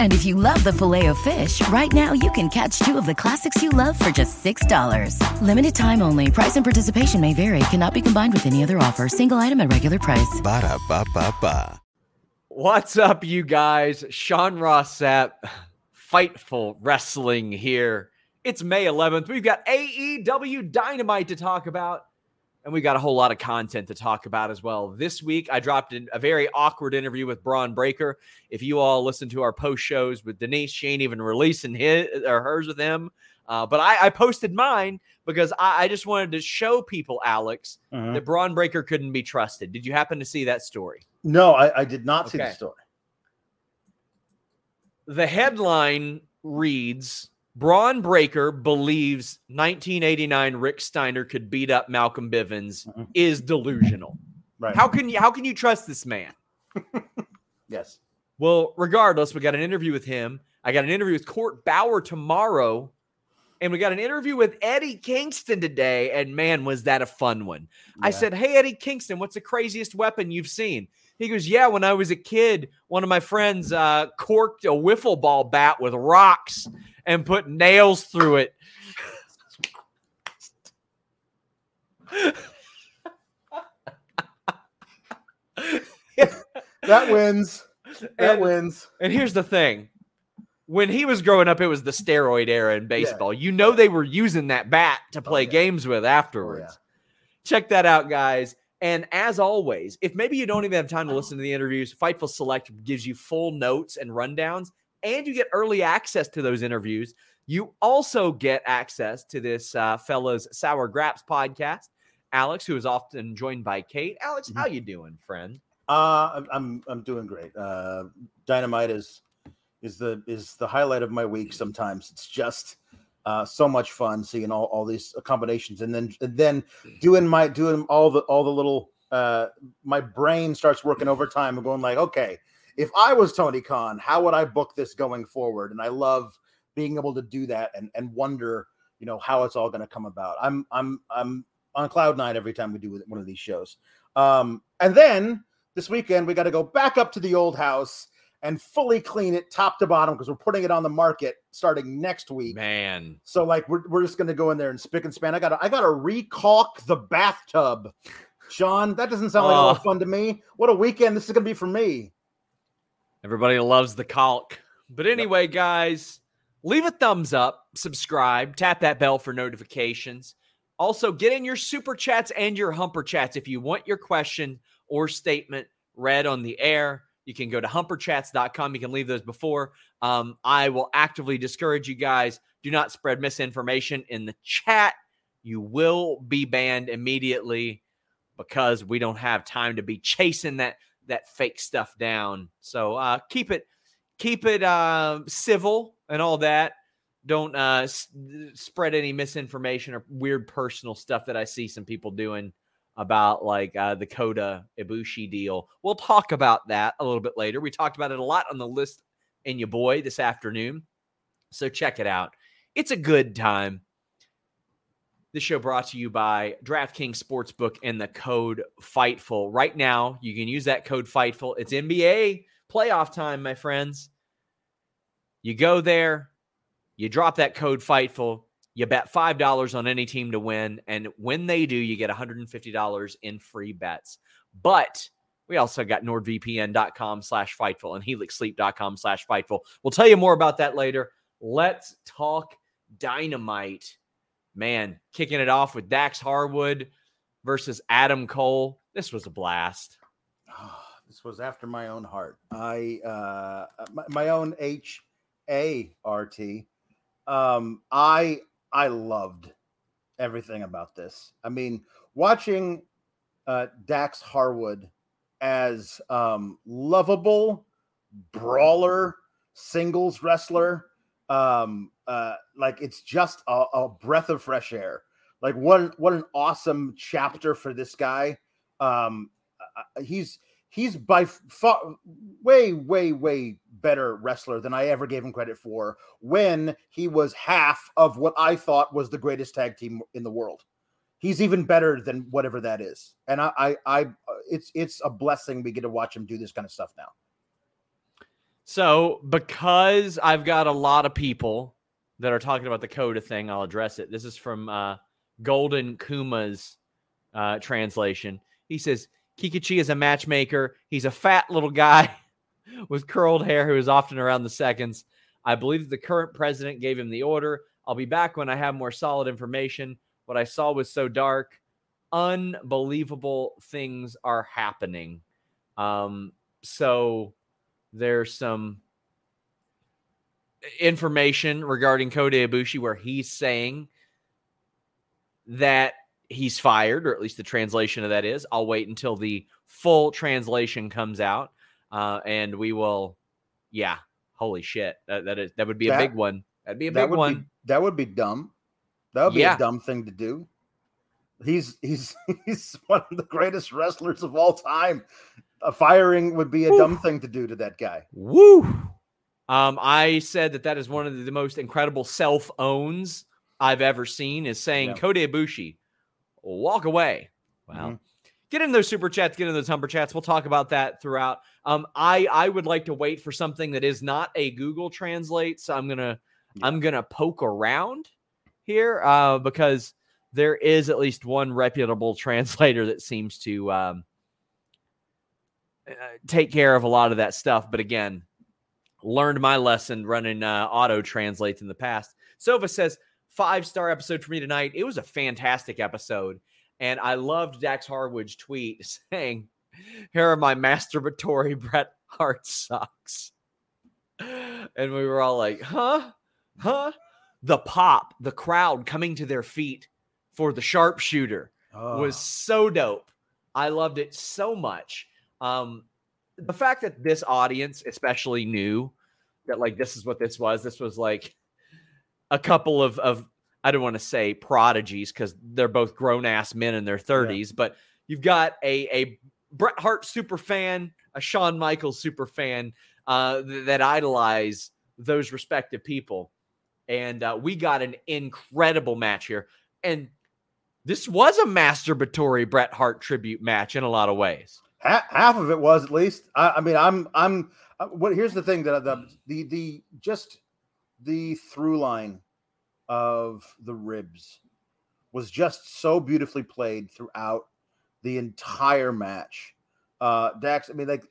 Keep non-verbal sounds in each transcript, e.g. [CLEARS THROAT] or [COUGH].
And if you love the filet of fish, right now you can catch two of the classics you love for just $6. Limited time only. Price and participation may vary. Cannot be combined with any other offer. Single item at regular price. Ba da ba ba ba. What's up, you guys? Sean Ross Sapp, Fightful Wrestling here. It's May 11th. We've got AEW Dynamite to talk about, and we got a whole lot of content to talk about as well. This week, I dropped in a very awkward interview with Bron Breakker. If you all listen to our post shows with Denise, she ain't even releasing his or hers with him. Uh, but I, I, posted mine because I, I, just wanted to show people, Alex, Mhm. that Bron Breakker couldn't be trusted. Did you happen to see that story? No, I, I did not see Okay. the story. the headline reads Bron Breakker believes 1989 Rick Steiner could beat up Malcolm Bivens Mhm. is delusional. Right. How can you how can you trust this man? [LAUGHS] Yes. Well, regardless, we got an interview with him. I got an interview with Court Bauer tomorrow. And we got an interview with Eddie Kingston today. And man, was that a fun one. I said, Hey, Eddie Kingston, what's the craziest weapon you've seen? He goes, Yeah, when I was a kid, one of my friends uh, corked a wiffle ball bat with rocks and put nails through it. [LAUGHS] that wins. That And- wins. And here's the thing. When he was growing up, it was the steroid era in baseball. You know they were using that bat to play Oh, yeah. games with afterwards. Check that out, guys. And as always, if maybe you don't even have time to listen to the interviews, Fightful Select gives you full notes and rundowns, and you get early access to those interviews. You also get access to this uh, fella's Sour Graps podcast. Alex, who is often joined by Kate. Alex, Mm-hmm. how you doing, friend? Uh, I'm- I'm I'm doing great. Uh, Dynamite is is the is the highlight of my week. Sometimes it's just uh, so much fun seeing all, all these combinations, and then and then doing my doing all the all the little. Uh, my brain starts working overtime and going like, okay, if I was Tony Khan, how would I book this going forward? And I love being able to do that and and wonder, you know, how it's all going to come about. I'm I'm I'm on cloud nine every time we do one of these shows. Um, and then this weekend we got to go back up to the old house and fully clean it top to bottom because we're putting it on the market starting next week. Man, So like we're, we're just gonna go in there and spick and span. I gotta I gotta recalk the bathtub. Sean, that doesn't sound like a lot of Oh. fun to me. What a weekend this is gonna be for me. Everybody loves the caulk. But anyway, guys, leave a thumbs up, subscribe, tap that bell for notifications. Also, get in your super chats and your humper chats if you want your question or statement read on the air. You can go to humperchats.com. You can leave those before. Um, I will actively discourage you guys. Do not spread misinformation in the chat. You will be banned immediately because we don't have time to be chasing that that fake stuff down. So uh, keep it keep it uh, civil and all that. Don't uh, s- spread any misinformation or weird personal stuff that I see some people doing about like uh, the Kota Ibushi deal. We'll talk about that a little bit later. We talked about it a lot on the list in your boy this afternoon. So check it out. It's a good time. This show brought to you by DraftKings Sportsbook and the code FIGHTFUL. Right now, you can use that code FIGHTFUL. It's NBA playoff time, my friends. You go there, you drop that code FIGHTFUL, you bet $5 on any team to win, and when they do, you get $150 in free bets. But we also got nordvpn.com slash fightful and helixsleep.com slash fightful. We'll tell you more about that later. Let's talk dynamite man, kicking it off with Dax Harwood versus Adam Cole. This was a blast. Oh, this was after my own heart. I uh my, my own H A R T. Um I I loved everything about this. I mean, watching uh Dax Harwood as um lovable brawler singles wrestler um uh like it's just a, a breath of fresh air like what an, what an awesome chapter for this guy um he's he's by far way way way better wrestler than i ever gave him credit for when he was half of what i thought was the greatest tag team in the world he's even better than whatever that is and i i, I it's it's a blessing we get to watch him do this kind of stuff now so, because I've got a lot of people that are talking about the Kota thing, I'll address it. This is from uh, Golden Kuma's uh, translation. He says Kikuchi is a matchmaker. He's a fat little guy [LAUGHS] with curled hair who is often around the seconds. I believe the current president gave him the order. I'll be back when I have more solid information. What I saw was so dark. Unbelievable things are happening. Um, so there's some information regarding Kota Ibushi where he's saying that he's fired, or at least the translation of that is. I'll wait until the full translation comes out, uh, and we will. Yeah, holy shit, that that, is, that would be a big one. That'd be a big one. Be, that would be dumb. That would be yeah. a dumb thing to do. He's he's [LAUGHS] he's one of the greatest wrestlers of all time a firing would be a Woo. dumb thing to do to that guy. Woo! Um, I said that that is one of the most incredible self owns I've ever seen. Is saying yeah. Kota Ibushi, walk away. Wow. mm-hmm. Get in those super chats, get in those humper chats. We'll talk about that throughout. Um, I I would like to wait for something that is not a Google Translate. So I'm gonna yeah. I'm gonna poke around here uh, because there is at least one reputable [LAUGHS] translator that seems to um, uh, take care of a lot of that stuff. But again, learned my lesson running uh, auto translates in the past. Sova says, five star episode for me tonight. It was a fantastic episode. And I loved Dax Harwood's tweet [LAUGHS] saying, Here are my masturbatory [LAUGHS] Bret Hart socks. And we were all like, Huh? Huh? The pop, the crowd coming to their feet for the sharpshooter oh. was so dope. I loved it so much. Um, the fact that this audience especially knew that like this is what this was. This was like a couple of of I don't want to say prodigies because they're both grown ass men in their 30s, yeah. but you've got a a Bret Hart super fan, a Shawn Michaels super fan uh, that idolize those respective people, and uh, we got an incredible match here. And this was a masturbatory Bret Hart tribute match in a lot of ways half of it was at least. I, I mean, I'm I'm uh, what here's the thing that the the the just the through line of the ribs was just so beautifully played throughout the entire match. Uh Dax, I mean, like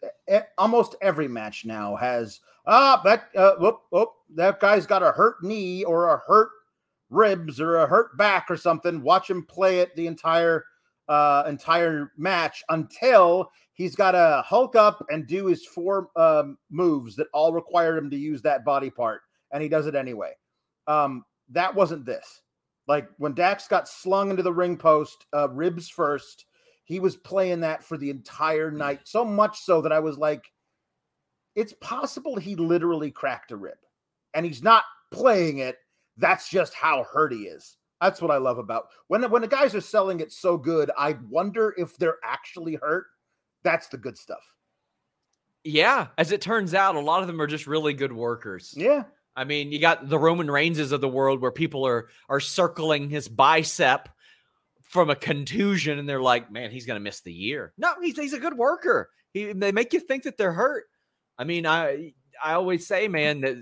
almost every match now has ah that uh, whoop, whoop, that guy's got a hurt knee or a hurt ribs or a hurt back or something. Watch him play it the entire uh, entire match until he's got to hulk up and do his four um, moves that all require him to use that body part, and he does it anyway. Um, that wasn't this. Like when Dax got slung into the ring post, uh, ribs first, he was playing that for the entire night, so much so that I was like, it's possible he literally cracked a rib, and he's not playing it. That's just how hurt he is. That's what I love about when when the guys are selling it so good. I wonder if they're actually hurt. That's the good stuff. Yeah, as it turns out, a lot of them are just really good workers. Yeah. I mean, you got the Roman Reignses of the world where people are are circling his bicep from a contusion and they're like, man, he's going to miss the year. No, he's, he's a good worker. He, they make you think that they're hurt. I mean, I I always say, man, that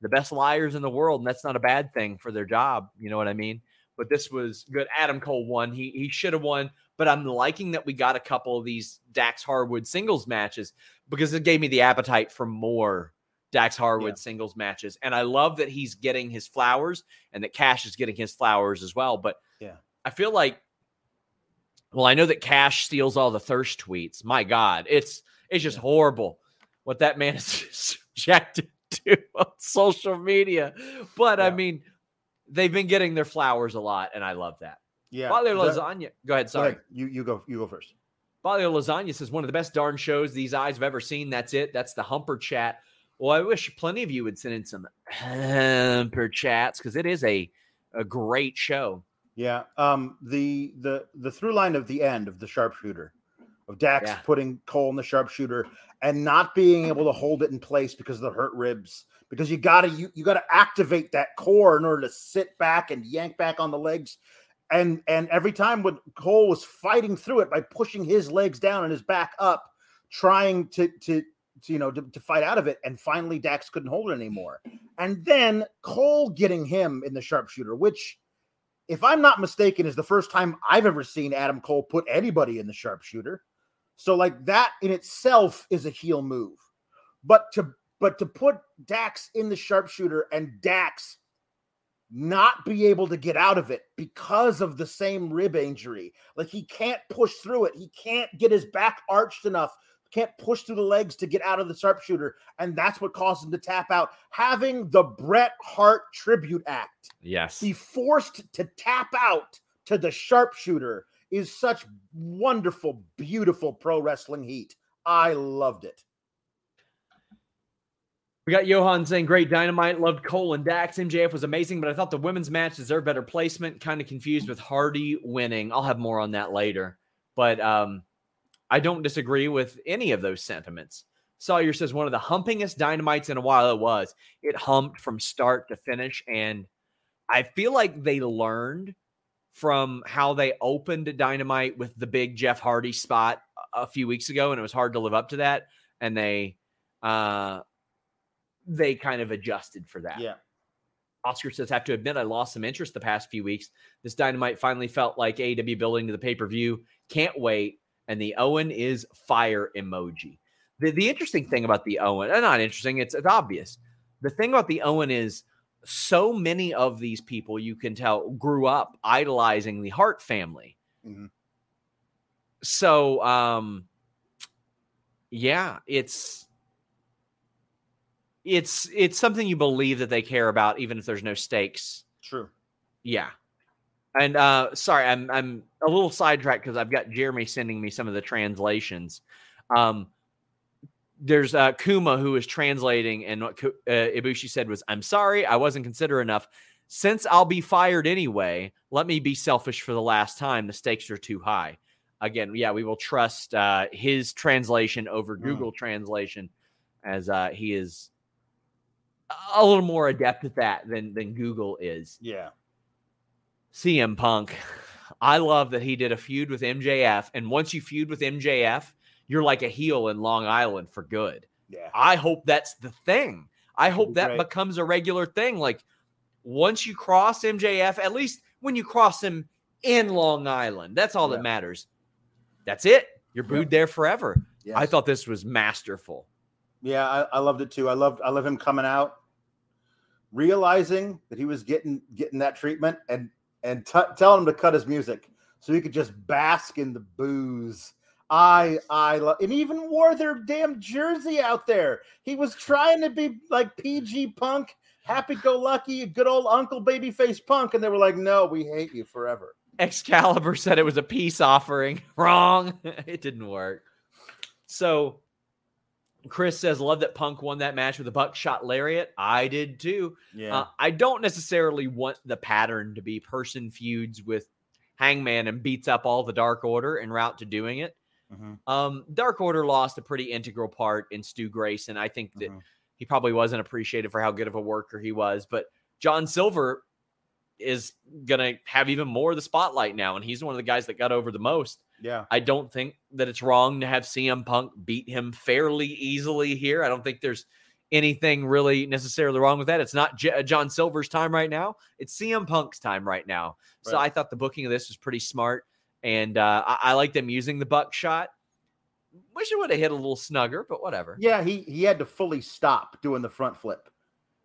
the best liars in the world, and that's not a bad thing for their job. You know what I mean? But this was good. Adam Cole won. He he should have won. But I'm liking that we got a couple of these Dax Harwood singles matches because it gave me the appetite for more Dax Harwood yeah. singles matches. And I love that he's getting his flowers and that Cash is getting his flowers as well. But yeah, I feel like well, I know that Cash steals all the thirst tweets. My God, it's it's just yeah. horrible what that man is [LAUGHS] subjected to on social media. But yeah. I mean, they've been getting their flowers a lot, and I love that. Yeah. Balio Lasagna. Go ahead. Sorry. Go ahead. You you go you go first. Balio Lasagna says one of the best darn shows these eyes have ever seen. That's it. That's the Humper Chat. Well, I wish plenty of you would send in some Humper chats because it is a a great show. Yeah. Um. The the the through line of the end of the sharpshooter of Dax yeah. putting Cole in the sharpshooter and not being able to hold it in place because of the hurt ribs. Because you gotta you, you gotta activate that core in order to sit back and yank back on the legs. And and every time when Cole was fighting through it by pushing his legs down and his back up, trying to to, to you know to, to fight out of it, and finally Dax couldn't hold it anymore. And then Cole getting him in the sharpshooter, which if I'm not mistaken, is the first time I've ever seen Adam Cole put anybody in the sharpshooter. So like that in itself is a heel move. But to but to put Dax in the sharpshooter and Dax not be able to get out of it because of the same rib injury. Like he can't push through it. He can't get his back arched enough. Can't push through the legs to get out of the sharpshooter. And that's what caused him to tap out. Having the Bret Hart tribute act. Yes. Be forced to tap out to the sharpshooter is such wonderful, beautiful pro wrestling heat. I loved it. We got Johan saying great dynamite, loved Cole and Dax. MJF was amazing, but I thought the women's match deserved better placement. Kind of confused with Hardy winning. I'll have more on that later. But um, I don't disagree with any of those sentiments. Sawyer says one of the humpingest dynamites in a while it was. It humped from start to finish. And I feel like they learned from how they opened Dynamite with the big Jeff Hardy spot a few weeks ago, and it was hard to live up to that. And they uh they kind of adjusted for that. Yeah. Oscar says, have to admit, I lost some interest the past few weeks. This dynamite finally felt like AW building to the pay-per-view. Can't wait. And the Owen is fire emoji. The the interesting thing about the Owen, uh, not interesting, it's, it's obvious. The thing about the Owen is so many of these people you can tell grew up idolizing the Hart family. Mm-hmm. So, um, yeah, it's it's it's something you believe that they care about, even if there's no stakes. True. Yeah. And uh sorry, I'm I'm a little sidetracked because I've got Jeremy sending me some of the translations. Um there's uh, Kuma who is translating, and what uh, Ibushi said was, "I'm sorry, I wasn't considerate enough. Since I'll be fired anyway, let me be selfish for the last time. The stakes are too high." Again, yeah, we will trust uh, his translation over mm. Google Translation, as uh, he is a little more adept at that than than Google is. Yeah. CM Punk, I love that he did a feud with MJF, and once you feud with MJF you're like a heel in Long Island for good. Yeah. I hope that's the thing. I hope that becomes a regular thing. Like once you cross MJF, at least when you cross him in Long Island, that's all yeah. that matters. That's it. You're booed there forever. Yes. I thought this was masterful. Yeah, I, I, loved it too. I loved I love him coming out, realizing that he was getting getting that treatment, and and t- telling him to cut his music so he could just bask in the booze I I love and even wore their damn jersey out there. He was trying to be like PG punk, happy go lucky, good old Uncle Babyface punk, and they were like, "No, we hate you forever." Excalibur said it was a peace offering. [LAUGHS] Wrong. [LAUGHS] it didn't work. So Chris says, "Love that Punk won that match with a buckshot lariat." I did too. Yeah. Uh, I don't necessarily want the pattern to be person feuds with Hangman and beats up all the Dark Order en route to doing it. Mm-hmm. Um, Dark Order lost a pretty integral part in Stu Grayson. I think that mm-hmm. he probably wasn't appreciated for how good of a worker he was. But John Silver is gonna have even more of the spotlight now, and he's one of the guys that got over the most. Yeah. I don't think that it's wrong to have CM Punk beat him fairly easily here. I don't think there's anything really necessarily wrong with that. It's not J- John Silver's time right now. It's CM Punk's time right now. So I thought the booking of this was pretty smart, and uh, I, I like them using the buckshot. Wish it would have hit a little snugger, but whatever. Yeah, he he had to fully stop doing the front flip.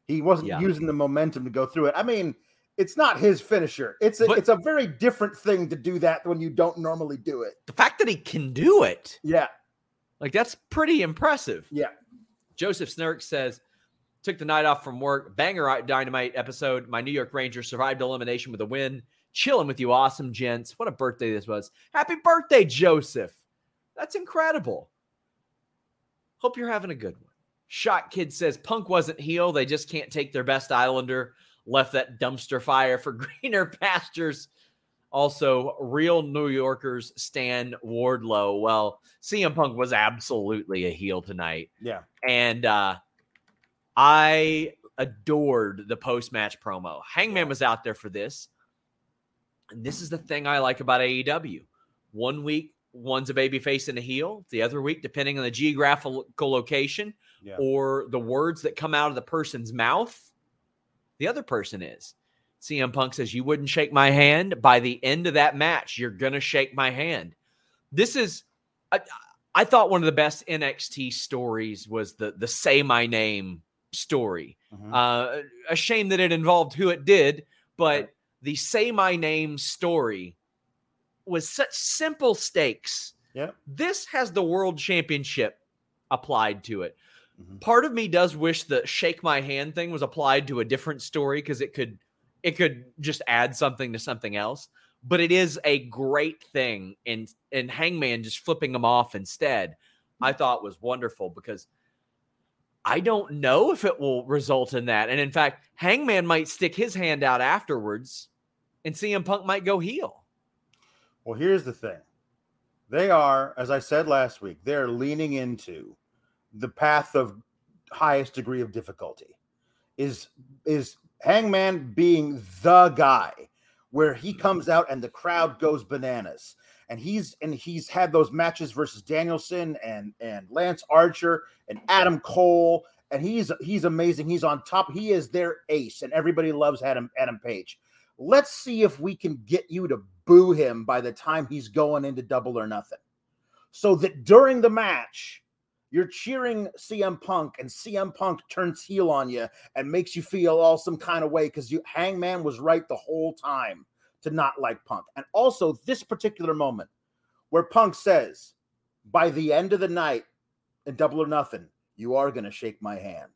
He wasn't Yeah. using the momentum to go through it. I mean, it's not his finisher. It's a But- it's a very different thing to do that when you don't normally do it. The fact that he can do it, Yeah, like that's pretty impressive. yeah. Joseph Snurk says, took the night off from work. Banger dynamite episode. My New York Rangers survived elimination with a win. Chilling with you, awesome gents. What a birthday this was. Happy birthday, Joseph. That's incredible. Hope you're having a good one. Shot Kid says Punk wasn't heel. They just can't take their best Islander. Left that dumpster fire for [LAUGHS] greener pastures. Also, real New Yorkers Stan Wardlow. Well, CM Punk was absolutely a heel tonight Yeah. and uh, I adored the post match promo. Hangman was out there for this, and this is the thing I like about AEW. One week, one's a baby face and a heel. The other week, depending on the geographical location Yeah. or the words that come out of the person's mouth, the other person is. CM Punk says, You wouldn't shake my hand. By the end of that match, you're going to shake my hand. This is, I, I thought one of the best NXT stories was the, the Say My Name story. Mhm. Uh, a shame that it involved who it did, but Right. the Say My Name story was such simple stakes. Yeah. This has the world championship applied to it. Mhm. Part of me does wish the shake my hand thing was applied to a different story because it could it could just add something to something else. But it is a great thing, and and Hangman just flipping them off instead, I thought was wonderful because I don't know if it will result in that. And in fact, Hangman might stick his hand out afterwards, and CM Punk might go heel. Well, here's the thing. They are, as I said last week, they're leaning into the path of highest degree of difficulty. Is is Hangman being the guy where he mm-hmm. comes out and the crowd goes bananas. And he's and he's had those matches versus Danielson and and Lance Archer and Adam Cole and he's he's amazing. He's on top. He is their ace and everybody loves Adam Adam Page. Let's see if we can get you to boo him by the time he's going into double or nothing. So that during the match, you're cheering CM Punk and CM Punk turns heel on you and makes you feel all some kind of way because you Hangman was right the whole time to not like Punk. And also this particular moment where Punk says, by the end of the night in double or nothing, you are gonna shake my hand.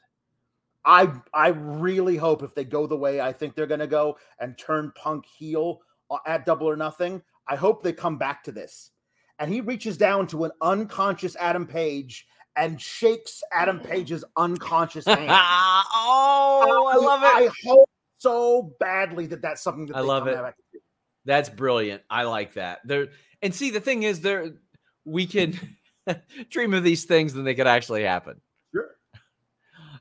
I I really hope if they go the way I think they're gonna go and turn Punk heel uh, at double or nothing, I hope they come back to this. And he reaches down to an unconscious Adam Page and shakes Adam Page's unconscious [LAUGHS] hand. oh, I love it. I hope so badly that that's something that I love it. That's brilliant. I like that. There and see the thing is there we can [LAUGHS] dream of these things and they could actually happen. Sure.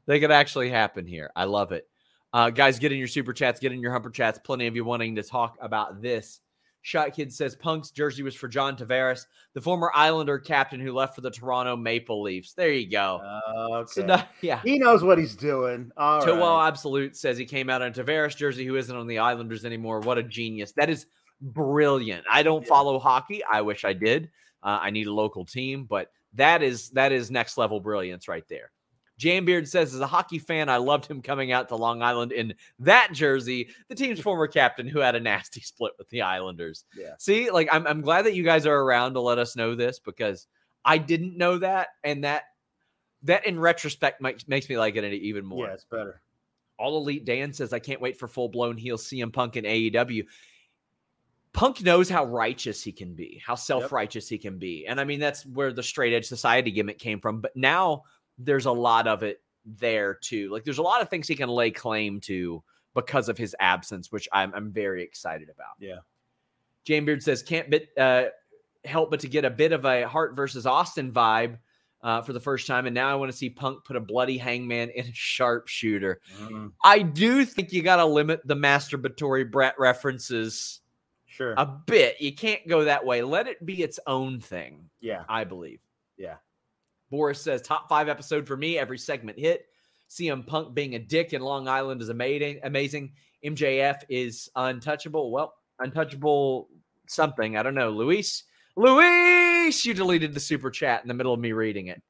They could actually happen here. I love it. Uh, guys, get in your super chats, get in your humper chats. Plenty of you wanting to talk about this. Shot Kid says Punk's jersey was for John Tavares, the former Islander captain who left for the Toronto Maple Leafs. There you go. Okay. So no- [LAUGHS] yeah. he knows what he's doing. All Towell right. Absolute says he came out in Tavares jersey who isn't on the Islanders anymore. What a genius. That is brilliant. I don't Yeah. follow hockey. I wish I did. Uh, I need a local team, but that is that is next level brilliance right there. Jambeard says, as a hockey fan, I loved him coming out to Long Island in that jersey, the team's former captain who had a nasty split with the Islanders. Yeah. See, like I'm, I'm glad that you guys are around to let us know this because I didn't know that. And that that in retrospect makes makes me like it even more. Yeah, it's better. All Elite Dan says, I can't wait for full blown heel CM Punk in AEW. Punk knows how righteous he can be, how self righteous he can be. And I mean, that's where the straight edge society gimmick came from. But now there's a lot of it there too. Like there's a lot of things he can lay claim to because of his absence, which I'm, I'm very excited about. Yeah. Jane Beard says, can't bit, uh, help but to get a bit of a Hart versus Austin vibe uh, for the first time, and now I want to see Punk put a bloody hangman in a sharpshooter. Mm, I do think you got to limit the masturbatory Bret references sure. a bit. You can't go that way. Let it be its own thing. yeah. I believe. Yeah. Boris says top five episode for me. Every segment hit. CM Punk being a dick in Long Island is amazing. Amazing. MJF is untouchable. Well, untouchable something. I don't know. Luis, Luis, you deleted the super chat in the middle of me reading it.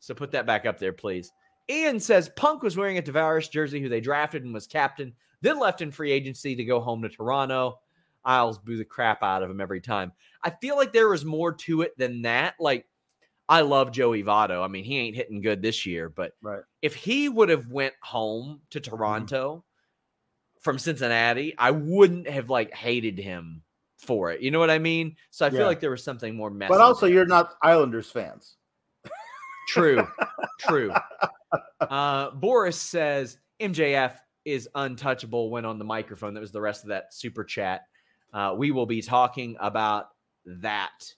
So put that back up there, please. Ian says Punk was wearing a Tavares jersey, who they drafted and was captain, then left in free agency to go home to Toronto. Isles boo the crap out of him every time. I feel like there was more to it than that. Like, I love Joey Votto. I mean, he ain't hitting good this year, but Right. if he would have went home to Toronto from Cincinnati, I wouldn't have like hated him for it. You know what I mean? So I feel like there was something more messy. But also, there. you're not Islanders fans. True. True. [LAUGHS] Uh, Boris says MJF is untouchable when on the microphone. That was the rest of that super chat. Uh, we will be talking about that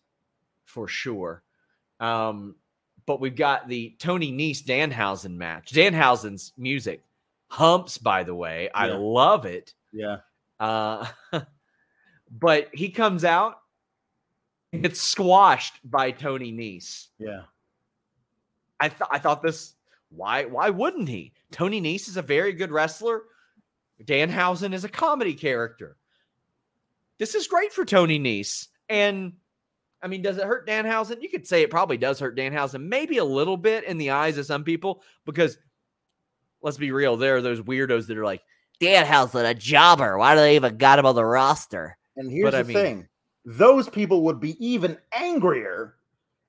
for sure. Um, but we've got the Tony Nese Danhausen match. Danhausen's music humps, by the way. I Yeah. love it. Yeah. Uh, [LAUGHS] but he comes out, and gets squashed by Tony Nese. Yeah. I thought I thought this. Why why wouldn't he? Tony Nese is a very good wrestler. Danhausen is a comedy character. This is great for Tony Nese. And I mean, does it hurt Danhausen? You could say it probably does hurt Danhausen, maybe a little bit in the eyes of some people, because let's be real, there are those weirdos that are like, Danhausen, a jobber. Why do they even got him on the roster? And here's But I the mean- thing those people would be even angrier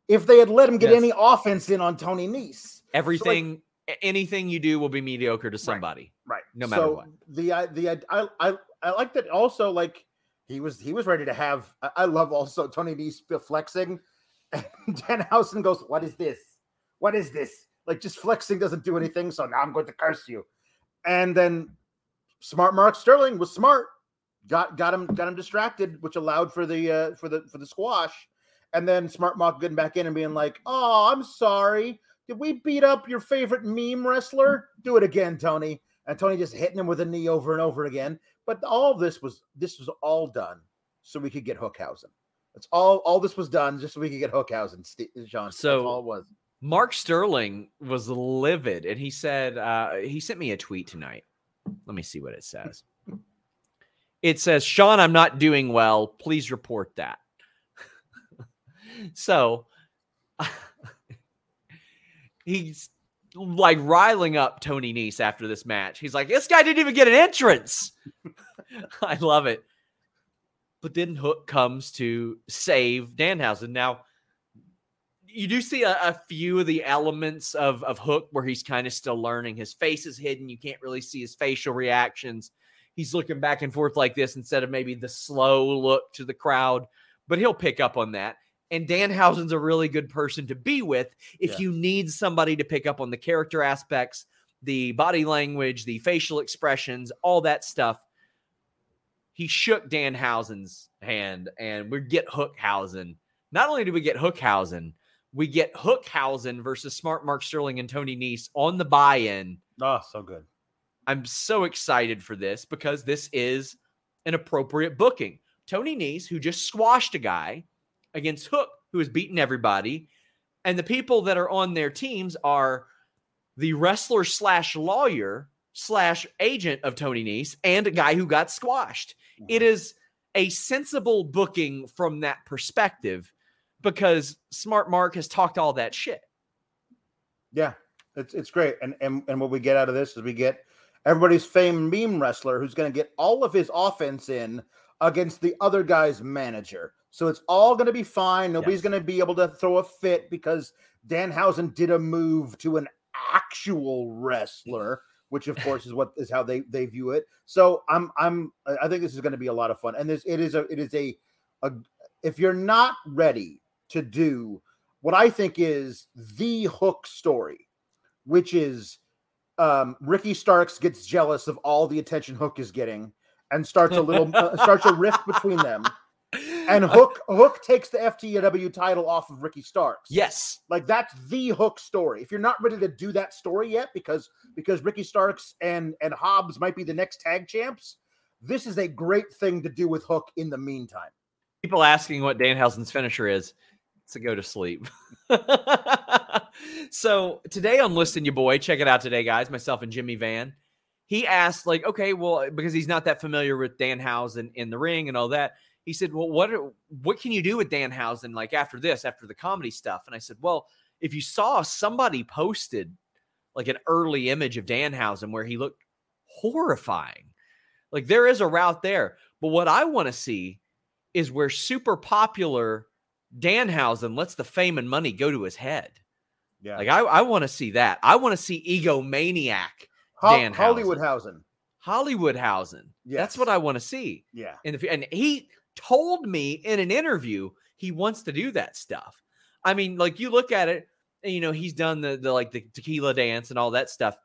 if they had let him get Yes. any offense in on Tony Nese. Everything, a- anything you do will be mediocre to somebody. Right. No matter so what. The I the I I I, I like that also like he was he was ready to have I, love also Tony Nese flexing [LAUGHS] and Danhausen goes, What is this? What is this? Like just flexing doesn't do anything, so now I'm going to curse you. And then smart Mark Sterling was smart, got got him got him distracted, which allowed for the uh for the for the squash. And then smart Mark getting back in and being like, Oh, I'm sorry. Did we beat up your favorite meme wrestler? Do it again, Tony. And Tony just hitting him with a knee over and over again. But all this was this was all done so we could get Hookhausen. That's all. All this was done just so we could get Hookhausen, Steve, John. So- all it was. Mark Sterling was livid and he said, uh, he sent me a tweet tonight. Let me see what it says. It says, Sean, I'm not doing well. Please report that. [LAUGHS] so [LAUGHS] he's like riling up Tony Nese after this match. He's like, this guy didn't even get an entrance. [LAUGHS] I love it. But then Hook comes to save Danhausen. Now, you do see a, a few of the elements of, of Hook where he's kind of still learning. His face is hidden. You can't really see his facial reactions. He's looking back and forth like this instead of maybe the slow look to the crowd, but he'll pick up on that. And Dan Danhausen's a really good person to be with if Yeah. you need somebody to pick up on the character aspects, the body language, the facial expressions, all that stuff. He shook Dan Danhausen's hand and we get Hookhausen. Not only do we get Hookhausen, we get Hookhausen versus Smart Mark Sterling and Tony Nese on the buy-in. Oh, so good. I'm so excited for this because this is an appropriate booking. Tony Nese, who just squashed a guy against Hook, who has beaten everybody, and the people that are on their teams are the wrestler slash lawyer slash agent of Tony Nese and a guy who got squashed. It mm-hmm. is a sensible booking from that perspective because Smart Mark has talked all that shit. Yeah, it's it's great. And and and what we get out of this is we get everybody's famed meme wrestler who's going to get all of his offense in against the other guy's manager. So it's all going to be fine. Nobody's Yes. going to be able to throw a fit because Danhausen did a move to an actual wrestler, which of course is what is how they they view it. So I'm I'm I think this is going to be a lot of fun. And this it is a it is a, a if you're not ready to do what I think is the hook story, which is um, Ricky Starks gets jealous of all the attention Hook is getting and starts a little [LAUGHS] uh, starts a rift between them. And [LAUGHS] Hook Hook takes the FTW title off of Ricky Starks. Yes. Like that's the Hook story. If you're not ready to do that story yet, because because Ricky Starks and and Hobbs might be the next tag champs, this is a great thing to do with Hook in the meantime. People asking what Danhausen's finisher is. To go to sleep. [LAUGHS] so today on Listing Your Boy, check it out today, guys. Myself and Jimmy Van. He asked, like, okay, well, because he's not that familiar with Danhausen in the ring and all that. He said, well, what what can you do with Dan Danhausen like after this, after the comedy stuff? And I said, well, if you saw somebody posted like an early image of Dan Danhausen where he looked horrifying, like there is a route there. But what I want to see is where super popular Dan Danhausen lets the fame and money go to his head. Yeah. Like I, I want to see that. I want to see egomaniac Ho- Danhausen. Hollywoodhausen. Hollywoodhausen. Yeah. That's Yes. what I want to see. Yeah. In the, and he told me in an interview he wants to do that stuff. I mean, like you look at it, and you know he's done the the like the tequila dance and all that stuff.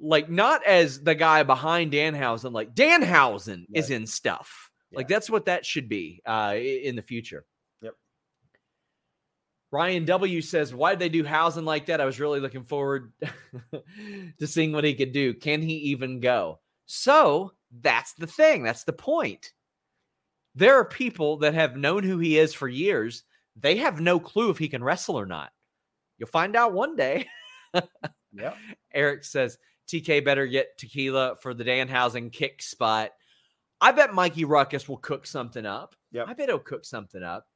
Like not as the guy behind Danhausen, like Danhausen is in stuff. Like that's what that should be uh, in the future. Yep. Ryan W says, "Why did they do Hausen like that? I was really looking forward [LAUGHS] to seeing what he could do. Can he even go?" So that's the thing. That's the point. There are people that have known who he is for years. They have no clue if he can wrestle or not. You'll find out one day. Yeah. [LAUGHS] Eric says TK better get tequila for the Danhausen kick spot. I bet Mikey Rukus will cook something up. Yep. I bet he'll cook something up.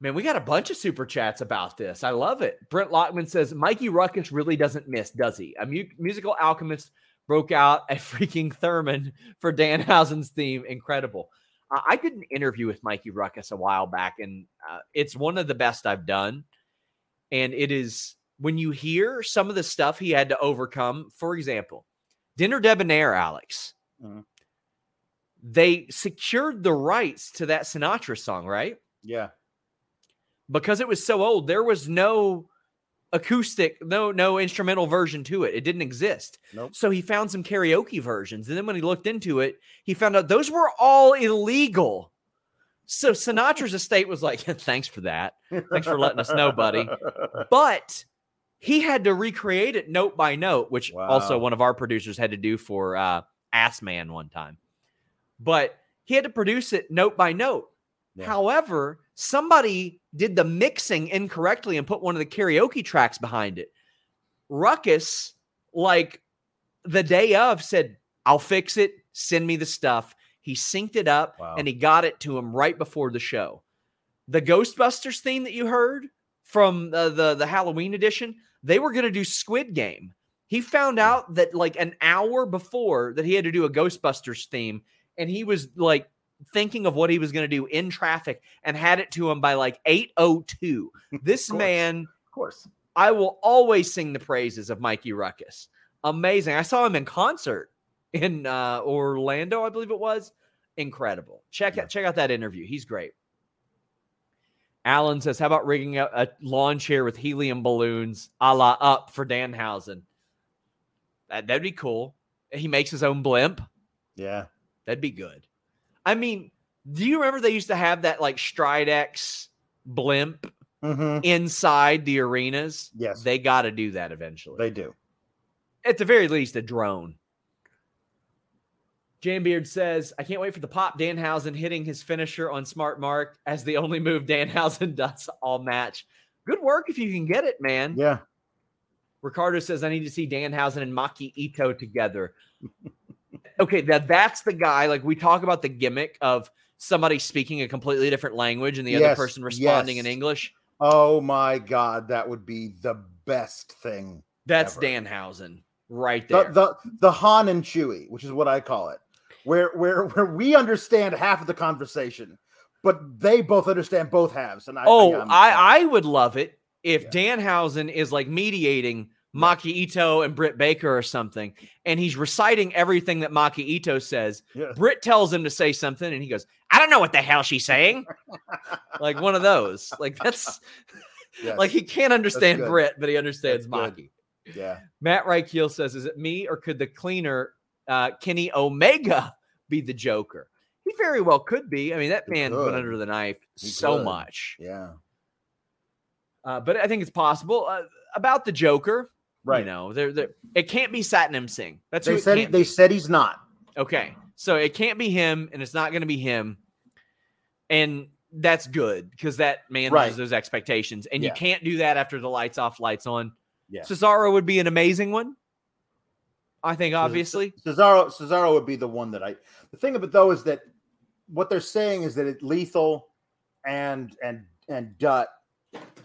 Man, we got a bunch of super chats about this. I love it. Brent Lockman says Mikey Rukus really doesn't miss, does he? A mu- musical alchemist broke out a [LAUGHS] freaking theremin for Danhausen's theme. Incredible. Uh, I did an interview with Mikey Rukus a while back, and uh, it's one of the best I've done. And it is when you hear some of the stuff he had to overcome. For example, Dinner Debonair, Alex. Mhm. They secured the rights to that Sinatra song, right? Yeah. because it was so old there was no acoustic no no instrumental version to it. It didn't exist. Nope. so he found some karaoke versions and then when he looked into it he found out those were all illegal. So sinatra's estate was like [LAUGHS] thanks for that. Thanks for letting us know, buddy. [LAUGHS] but he had to recreate it note by note which also one of our producers had to do for uh ass man one time. But he had to produce it note by note. Yeah. However, somebody did the mixing incorrectly and put one of the karaoke tracks behind it. Rukus, like the day of, said, I'll fix it. Send me the stuff. He synced it up Wow. and he got it to him right before the show. The Ghostbusters theme that you heard from the, the, the Halloween edition, they were going to do Squid Game. He found hmm. out that like an hour before that he had to do a Ghostbusters theme, and he was like thinking of what he was going to do in traffic and had it to him by like 802. [LAUGHS] This course. man, Of course. I will always sing the praises of Mikey Rukus. Amazing. I saw him in concert in uh, Orlando, I believe it was. Incredible. Check Yeah. out check out that interview. He's great. Alan says, "How about rigging up a lawn chair with helium balloons, a la up for Danhausen? That, that'd be cool. He makes his own blimp. Yeah. That'd be good. I mean, do you remember they used to have that like Stridex blimp hmm inside the arenas? Yes. They got to do that eventually. They do. At the very least, a drone. Jambeard says, I can't wait for the pop Danhausen hitting his finisher on Smart Mark as the only move Danhausen [LAUGHS] does all match. Good work if you can get it, man. Yeah. Ricardo says, I need to see Danhausen and Maki Itoh together. [LAUGHS] okay, that that's the guy. Like we talk about the gimmick of somebody speaking a completely different language and the other person responding in. English. Oh my God, that would be the best thing. That's Ever. Danhausen right there. the the Han and Chewy, which is what I call it, where where where we understand half of the conversation, but they both understand both halves. And I oh, I'm- I, I would love it if Yeah. Danhausen is like mediating Maki Itoh and Britt Baker or something, and he's reciting everything that Maki Itoh says. Yeah. Britt tells him to say something, and he goes, "I don't know what the hell she's saying." [LAUGHS] like one of those. Like that's [LAUGHS] Yes. like he can't understand. Britt, but he understands That's Maki. yeah. Matt Reichel says, "Is it me or could the cleaner uh, Kenny Omega be the Joker?" He very well could be. I mean, that He man went under the knife He so could. much. Yeah. Uh, but I think it's possible. Uh, about the Joker, Right. You know, there, there, it can't be Satnam Singh. That's They said they be. said he's not. Okay. So it can't be him, and it's not going to be him. And that's good because that manages Right. those expectations. And you can't do that after the lights off, lights on. Yeah. Cesaro would be an amazing one. I think, obviously. Cesaro Cesaro would be the one that I the thing of it though is that what they're saying is that it lethal and and and Dutt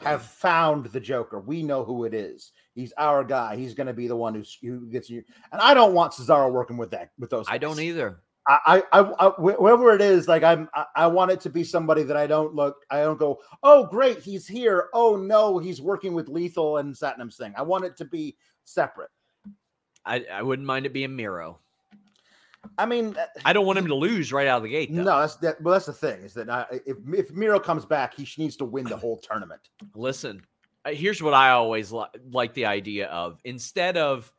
have found the Joker. We know who it is. He's our guy. He's going to be the one who's, who gets you. And I don't want Cesaro working with that with those. I don't either. I, I, I, whoever it is, like I'm, I, I want it to be somebody that I don't look, I don't go, oh great, he's here. Oh no, he's working with Lethal and Satnam Singh. I want it to be separate. I, I wouldn't mind it being Miro. I mean, uh, I don't want him to lose right out of the gate. Though. no, that's that. Well, that's the thing is that I, if if Miro comes back, he needs to win the whole tournament. Listen, Uh, here's what I always li- like the idea of instead of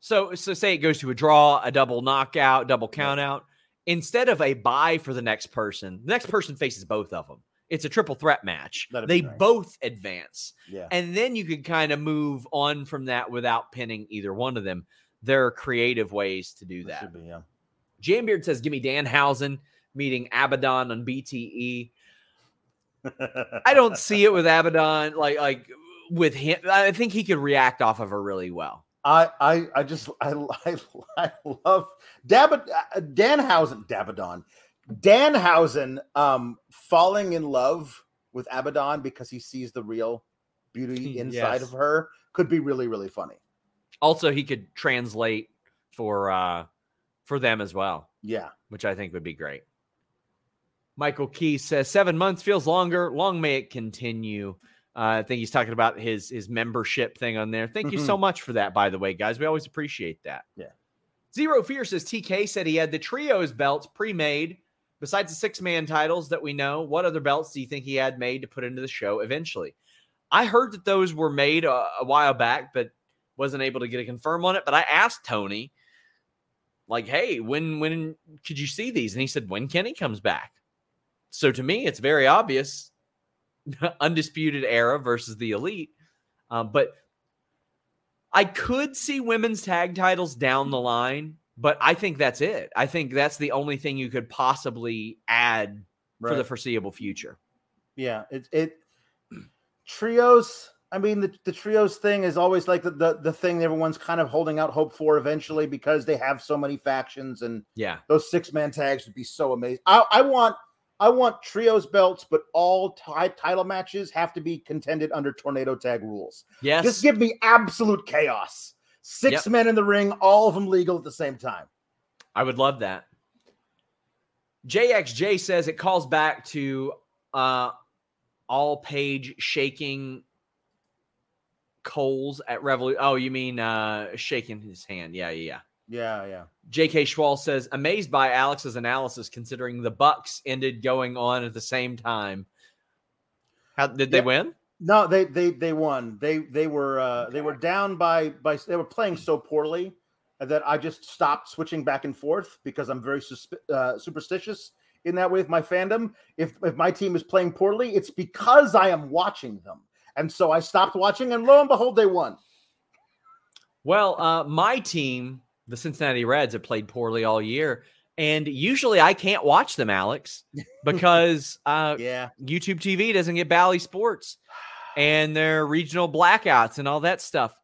so so say it goes to a draw, a double knockout, double count out. Instead of a buy for the next person, the next person faces both of them. It's a triple threat match. That'd They nice. both advance. Yeah, And then you could kind of move on from that without pinning either one of them. There are creative ways to do that. should be, yeah. Jambeard says, Give me Danhausen meeting Abaddon on BTE. [LAUGHS] I don't see it with Abaddon like like with him. I think he could react off of her really well. I, I, I just, I, [LAUGHS] I, I love Dab, uh, Danhausen, Dabadon, Danhausen, um, falling in love with Abaddon because he sees the real beauty inside Yes. of her could be really, really funny. Also, he could translate for uh for them as well, Yeah, which I think would be great. Michael Key says seven months feels longer. Long may it continue. Uh, I think he's talking about his his membership thing on there. Thank you so much for that, by the way, guys. We always appreciate that. Yeah. Zero Fear says TK said he had the trios belts pre-made. Besides the six man titles that we know, what other belts do you think he had made to put into the show eventually? I heard that those were made a, a while back, but wasn't able to get a confirm on it. But I asked Tony, like, "Hey, when when could you see these?" And he said, "When Kenny comes back." So to me, it's very obvious [LAUGHS] undisputed era versus the elite. Um, but I could see women's tag titles down the line, but I think that's it. I think that's the only thing you could possibly add for the foreseeable future. yeah. It, it, [CLEARS THROAT] trios. I mean, the, the trios thing is always like the, the, the thing everyone's kind of holding out hope for eventually because they have so many factions and Yeah. those six man tags would be so amazing. I, I want I want trios belts, but all ti- title matches have to be contended under tornado tag rules. Yes. Just give me absolute chaos. Six Yep. men in the ring, all of them legal at the same time. I would love that. JXJ says it calls back to uh all page shaking Coles at Revolution. Oh, you mean uh shaking his hand. Yeah, yeah, yeah. Yeah, yeah. JK Schwal says, amazed by Alex's analysis considering the Bucks ended going on at the same time. How did they Yeah. win? No, they they they won. They they were uh they were down by by they were playing so poorly that I just stopped switching back and forth because I'm very susp- uh, superstitious in that way with my fandom. If if my team is playing poorly, it's because I am watching them. And so I stopped watching and lo and behold they won. Well, uh, my team, the Cincinnati Reds, have played poorly all year. And usually I can't watch them, Alex, [LAUGHS] because uh, Yeah. YouTube TV doesn't get Bally Sports and their regional blackouts and all that stuff.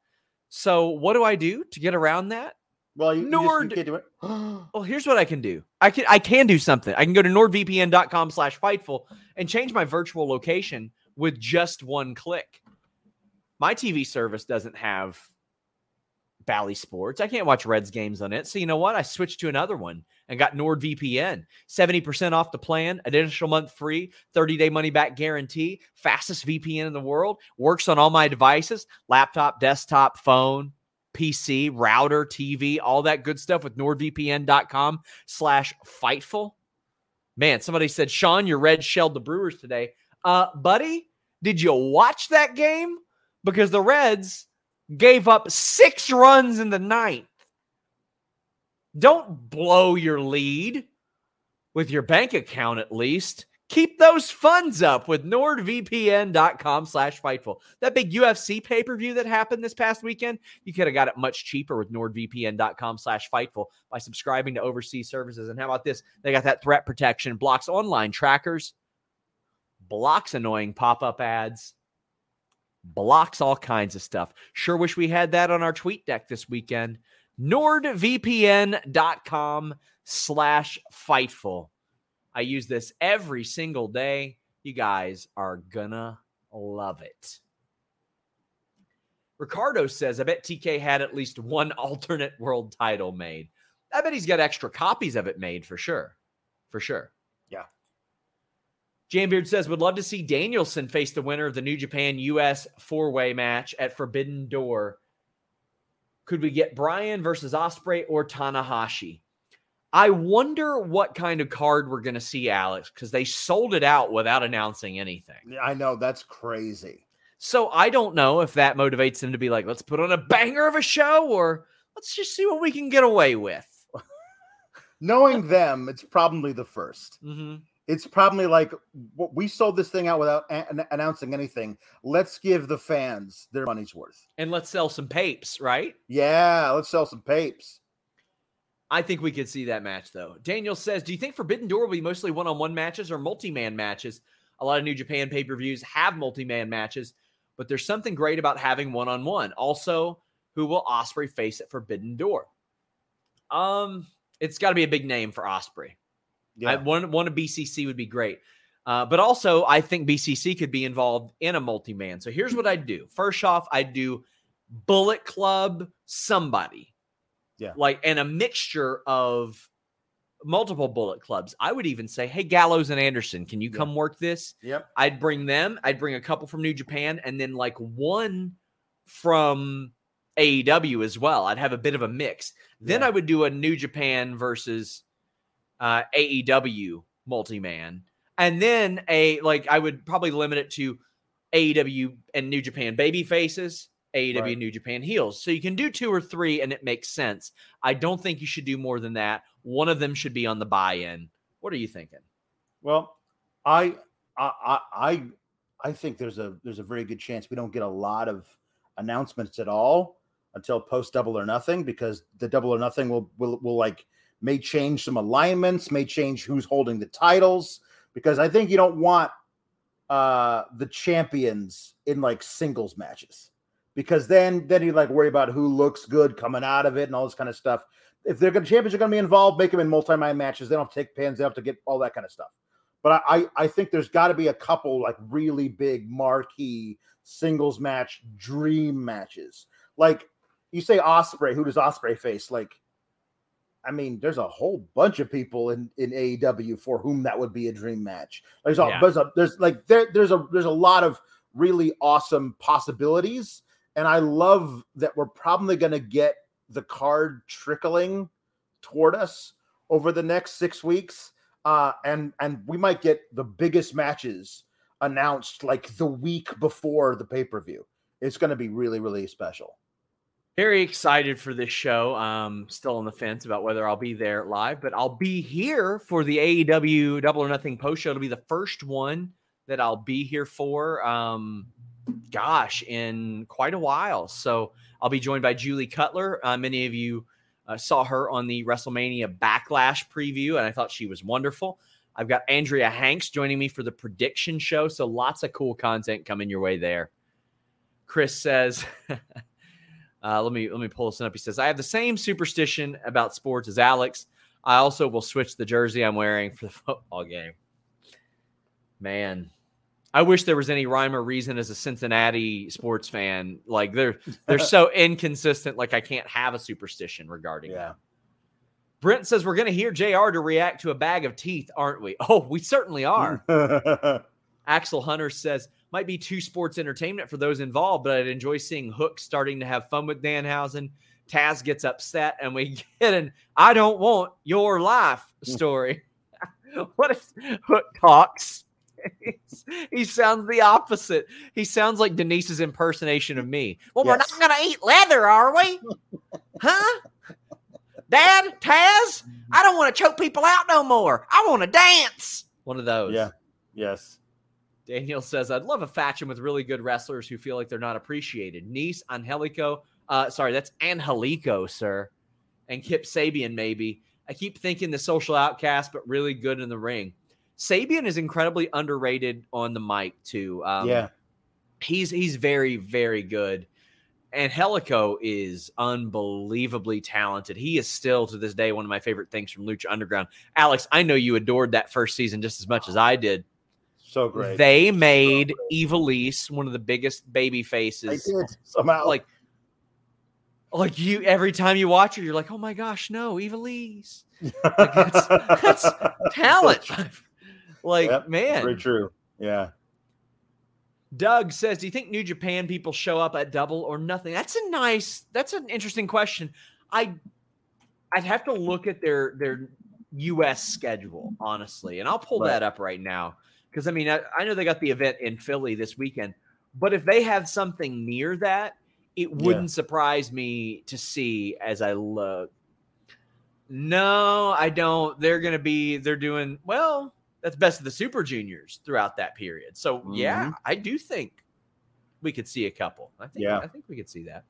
So what do I do to get around that? Well, you, you, just, you Nord- can't do it. Well, [GASPS] here's what I can do. I can I can do something. I can go to nordvpn.com slash fightful and change my virtual location with just one click. My TV service doesn't have Bally Sports. I can't watch Reds games on it. So you know what? I switched to another one and got NordVPN. 70% off the plan, additional month free, 30-day money back guarantee, fastest VPN in the world, works on all my devices, laptop, desktop, phone, PC, router, TV, all that good stuff with nordvpn.com slash fightful. Man, somebody said, Sean, your red shelled the Brewers today. Uh, buddy, did you watch that game? Because the Reds gave up six runs in the ninth. Don't blow your lead. with your bank account at least. Keep those funds up with nordvpn.com slash fightful. That big UFC pay-per-view that happened this past weekend, you could have got it much cheaper with nordvpn.com slash fightful by subscribing to overseas services. And how about this? They got that threat protection, blocks online trackers, blocks annoying pop-up ads, blocks all kinds of stuff. Sure wish we had that on our tweet deck this weekend. nordvpn.com slash fightful. I use this every single day. You guys are gonna love it. Ricardo says, I bet TK had at least one [LAUGHS] alternate world title made. I bet he's got extra copies of it made for sure. For sure. Jambeard says, would love to see Danielson face the winner of the New Japan US four way match at Forbidden Door. Could we get Brian versus Osprey or Tanahashi? I wonder what kind of card we're going to see, Alex, because they sold it out without announcing anything. Yeah, I know that's crazy. So I don't know if that motivates them to be like, let's put on a banger of a show or let's just see what we can get away with. [LAUGHS] Knowing them, it's probably the 1st Mm-hmm. It's probably like we sold this thing out without an- announcing anything. Let's give the fans their money's worth. And let's sell some papes, right? Yeah, let's sell some papes. I think we could see that match though. Daniel says, Do you think Forbidden Door will be mostly one on one matches or multi man matches? A lot of New Japan pay per views have multi man matches, but there's something great about having one on one. Also, who will Osprey face at Forbidden Door? Um, it's got to be a big name for Osprey. Yeah. I, one one of BCC would be great. Uh, but also, I think BCC could be involved in a multi man. So here's what I'd do. First off, I'd do Bullet Club, somebody. Yeah. Like, and a mixture of multiple Bullet Clubs. I would even say, hey, Gallows and Anderson, can you Yeah. come work this? Yep. I'd bring them. I'd bring a couple from New Japan and then like one from AEW as well. I'd have a bit of a mix. Then Yeah. I would do a New Japan versus uh, AEW multi man. And then a like I would probably limit it to AEW and New Japan baby faces, AEW Right. New Japan heels. So you can do two or three and it makes sense. I don't think you should do more than that. One of them should be on the buy-in. What are you thinking? Well, I I I I- I think there's a there's a very good chance we don't get a lot of announcements at all until post double or nothing because the double or nothing will will will like may change some alignments, may change who's holding the titles because I think you don't want uh the champions in like singles matches because then then you like worry about who looks good coming out of it and all this kind of stuff. If they're going to champions are going to be involved, make them in multi-man matches. They don't have to take pins. They have to get all that kind of stuff. But I I, I think there's got to be a couple like really big marquee singles match dream matches. Like you say Osprey, who does Osprey face? Like, I mean, there's a whole bunch of people in in AEW for whom that would be a dream match. There's a, Yeah. there's, a there's like there there's a there's a lot of really awesome possibilities, and I love that we're probably going to get the card trickling toward us over the next six weeks, uh, and and we might get the biggest matches announced like the week before the pay per view. It's going to be really really special. Very excited for this show. Um, still on the fence about whether I'll be there live, but I'll be here for the AEW Double or Nothing post show. It'll be the first one that I'll be here for. Um, gosh, in quite a while. So I'll be joined by Julie Cutler. Uh, many of you uh, saw her on the WrestleMania Backlash preview, and I thought she was wonderful. I've got Andrea Hanks joining me for the prediction show, so lots of cool content coming your way there. Chris says, [LAUGHS] uh, "Let me let me pull this up." He says, "I have the same superstition about sports as Alex. I also will switch the jersey I'm wearing for the [LAUGHS] football game." Man, I wish there was any rhyme or reason as a Cincinnati sports fan. Like they're they're so [LAUGHS] inconsistent. Like I can't have a superstition regarding Yeah. them. Brent says we're going to hear Jr. to react to a bag of teeth, aren't we? [LAUGHS] Oh, we certainly are. Axel Hunter says might be too sports entertainment for those involved, but I'd enjoy seeing Hook starting to have fun with Danhausen. Taz gets upset, and we [LAUGHS] get an "I don't want your life" hmm. story. [LAUGHS] what if Hook talks? [LAUGHS] he sounds the opposite. He sounds like Denise's impersonation of me. Well, Yes. we're not going to eat leather, are we? huh? Dad, Taz, I don't want to choke people out no more. I want to dance. One of those. Yeah. Yes. Daniel says, I'd love a faction with really good wrestlers who feel like they're not appreciated. Nice, Angelico. Uh, sorry, that's Angelico, sir. And Kip Sabian, maybe. I keep thinking the social outcast, but really good in the ring. Sabian is incredibly underrated on the mic, too. Um, yeah. He's he's very, very good. Angelico is unbelievably talented. He is still to this day one of my favorite things from Lucha Underground. Alex, I know you adored that first season just as much as I did. So great. They made Ivelisse one of the biggest baby faces. They did somehow. Like, like you every time you watch her, you're like, oh my gosh, no, Ivelisse. Like, that's, [LAUGHS] that's talent. [LAUGHS] like, Yep, man. very true. Yeah. Doug says, "Do you think New Japan people show up at double or nothing?" That's a nice. That's an interesting question. I, I'd have to look at their their U.S. schedule honestly, and I'll pull Right. that up right now because I mean I, I know they got the event in Philly this weekend, but if they have something near that, it wouldn't surprise me to see as I look. No, I don't. They're going to be. They're doing well that's best of the super juniors throughout that period. So yeah, mm-hmm. I do think we could see a couple. I think Yeah. I think we could see that.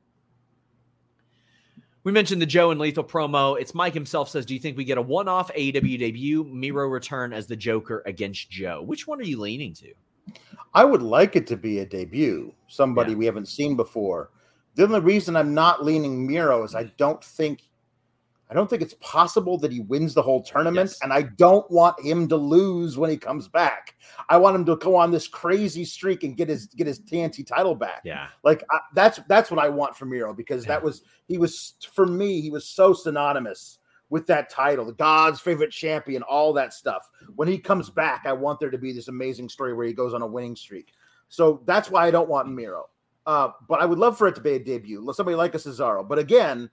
We mentioned the Joe and Lethal promo. It's Mike himself says, "Do you think we get a one-off AEW debut, Miro return as the Joker against Joe? Which one are you leaning to?" I would like it to be a debut, somebody Yeah. we haven't seen before. The only reason I'm not leaning Miro is I don't think I don't think it's possible that he wins the whole tournament, Yes. and I don't want him to lose when he comes back. I want him to go on this crazy streak and get his get his TNT title back. Yeah, Like I, that's that's what I want from Miro because Yeah. that was he was for me he was so synonymous with that title, the God's favorite champion, all that stuff. When he comes back, I want there to be this amazing story where he goes on a winning streak. So that's why I don't want Miro. Uh, but I would love for it to be a debut, somebody like a Cesaro. But again,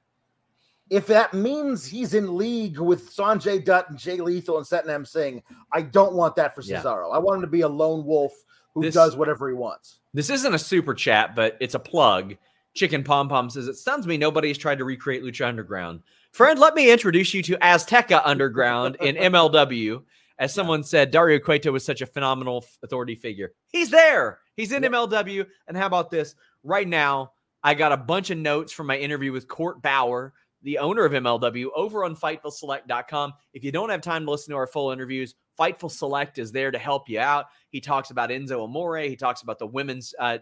if that means he's in league with Sanjay Dutt and Jay Lethal and Satnam Singh, I don't want that for Yeah. Cesaro. I want him to be a lone wolf who This- does whatever he wants. this isn't a super chat, but it's a plug. Chicken Pom Pom says, It stuns me nobody has tried to recreate Lucha Underground. Friend, let me introduce you to Azteca Underground in [LAUGHS] MLW. As someone said, Dario Cueto was such a phenomenal authority figure. He's there. He's in Yep. MLW. And how about this? Right now, I got a bunch of notes from my interview with Court Bauer, the owner of MLW, over on FightfulSelect.com. If you don't have time to listen to our full interviews, Fightful Select is there to help you out. He talks about Enzo Amore. He talks about the women's uh,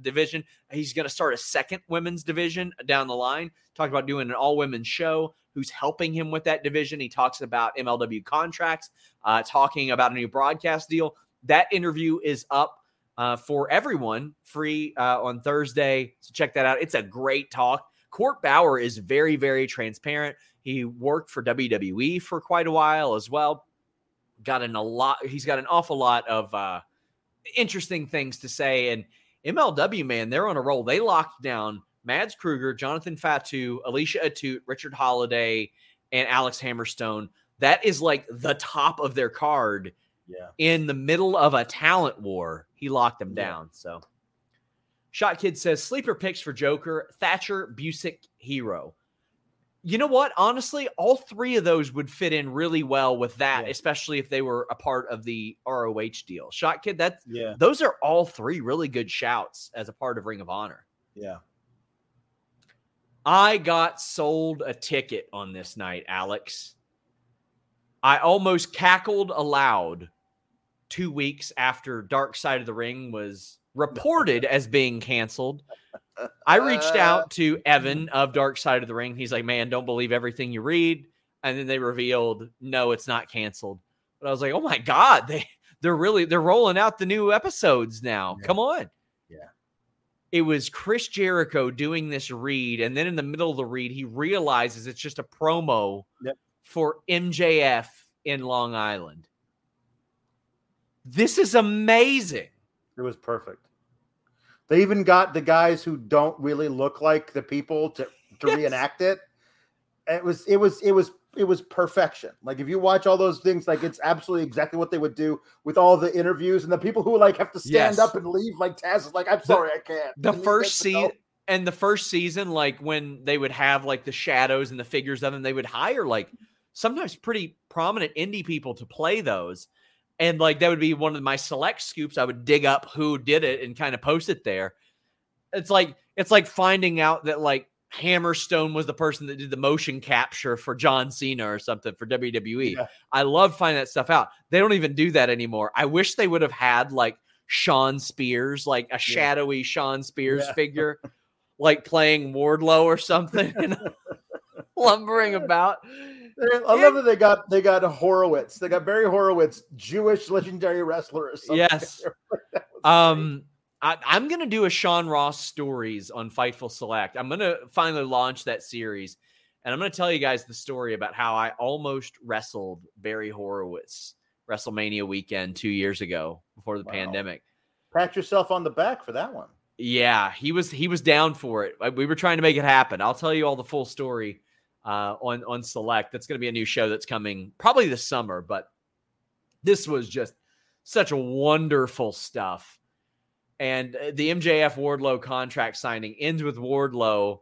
division. He's going to start a second women's division down the line. Talked about doing an all women's show. Who's helping him with that division? He talks about MLW contracts, uh, talking about a new broadcast deal. That interview is up uh, for everyone free uh, on Thursday. So check that out. It's a great talk. Court Bauer is very, very transparent. He worked for WWE for quite a while as well. Got in a lot. He's got an awful lot of uh, interesting things to say. And MLW, man, they're on a roll. They locked down Mads Kruger, Jonathan Fatu, Alicia Atout, Richard Holliday, and Alex Hammerstone. That is like the top of their card Yeah. in the middle of a talent war. He locked them Yeah. down. So, Shot Kid says sleeper picks for Joker, Thatcher, Busick, Hero. You know what? Honestly, all three of those would fit in really well with that, Yeah. especially if they were a part of the ROH deal. Shot Kid, that's Yeah. those are all three really good shouts as a part of Ring of Honor. Yeah. I got sold a ticket on this night, Alex. I almost cackled aloud two weeks after Dark Side of the Ring was reported [LAUGHS] as being canceled. [LAUGHS] I reached out to Evan mm-hmm. of Dark Side of the Ring. He's like, man, don't believe everything you read. And then they revealed, no, it's not canceled. But I was like, oh my God, they they're really they're rolling out the new episodes now. Yeah. Come on. Yeah. It was Chris Jericho doing this read, and then in the middle of the read, he realizes it's just a promo Yep. for MJF in Long Island. This is amazing. It was perfect. They even got the guys who don't really look like the people to to Yes. reenact it. It was it was it was it was perfection. Like if you watch all those things, like it's absolutely exactly what they would do with all the interviews and the people who like have to stand Yes. up and leave. Like Taz is like, I'm sorry, I can't. The first gets to go. scene, and the first season, like when they would have like the shadows and the figures of them, they would hire like sometimes pretty prominent indie people to play those. And like that would be one of my select scoops. I would dig up who did it and kind of post it there. It's like it's like finding out that like Hammerstone was the person that did the motion capture for John Cena or something for WWE. Yeah. I love finding that stuff out. They don't even do that anymore. I wish they would have had like Shawn Spears, like a shadowy yeah. Shawn Spears yeah. figure, like playing Wardlow or something, [LAUGHS] [LAUGHS] lumbering about. I love that they got they got Horowitz. They got Barry Horowitz, Jewish legendary wrestler. Yes. [LAUGHS] um, I, am gonna do a Sean Ross stories on Fightful Select. I'm gonna finally launch that series, and I'm gonna tell you guys the story about how I almost wrestled Barry Horowitz WrestleMania weekend two years ago before the wow. pandemic. Pat yourself on the back for that one. Yeah, he was he was down for it. We were trying to make it happen. I'll tell you all the full story uh, on on Select. That's going to be a new show that's coming probably this summer. But this was just such a wonderful stuff. And uh, the MJF Wardlow contract signing ends with Wardlow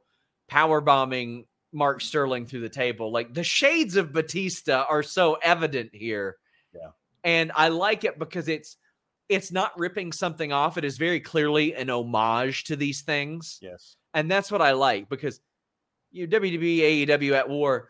power bombing Mark Sterling through the table. Like the shades of Batista are so evident here. Yeah. And I like it because it's it's not ripping something off. It is very clearly an homage to these things. Yes. And that's what I like because you WWE, AEW at war,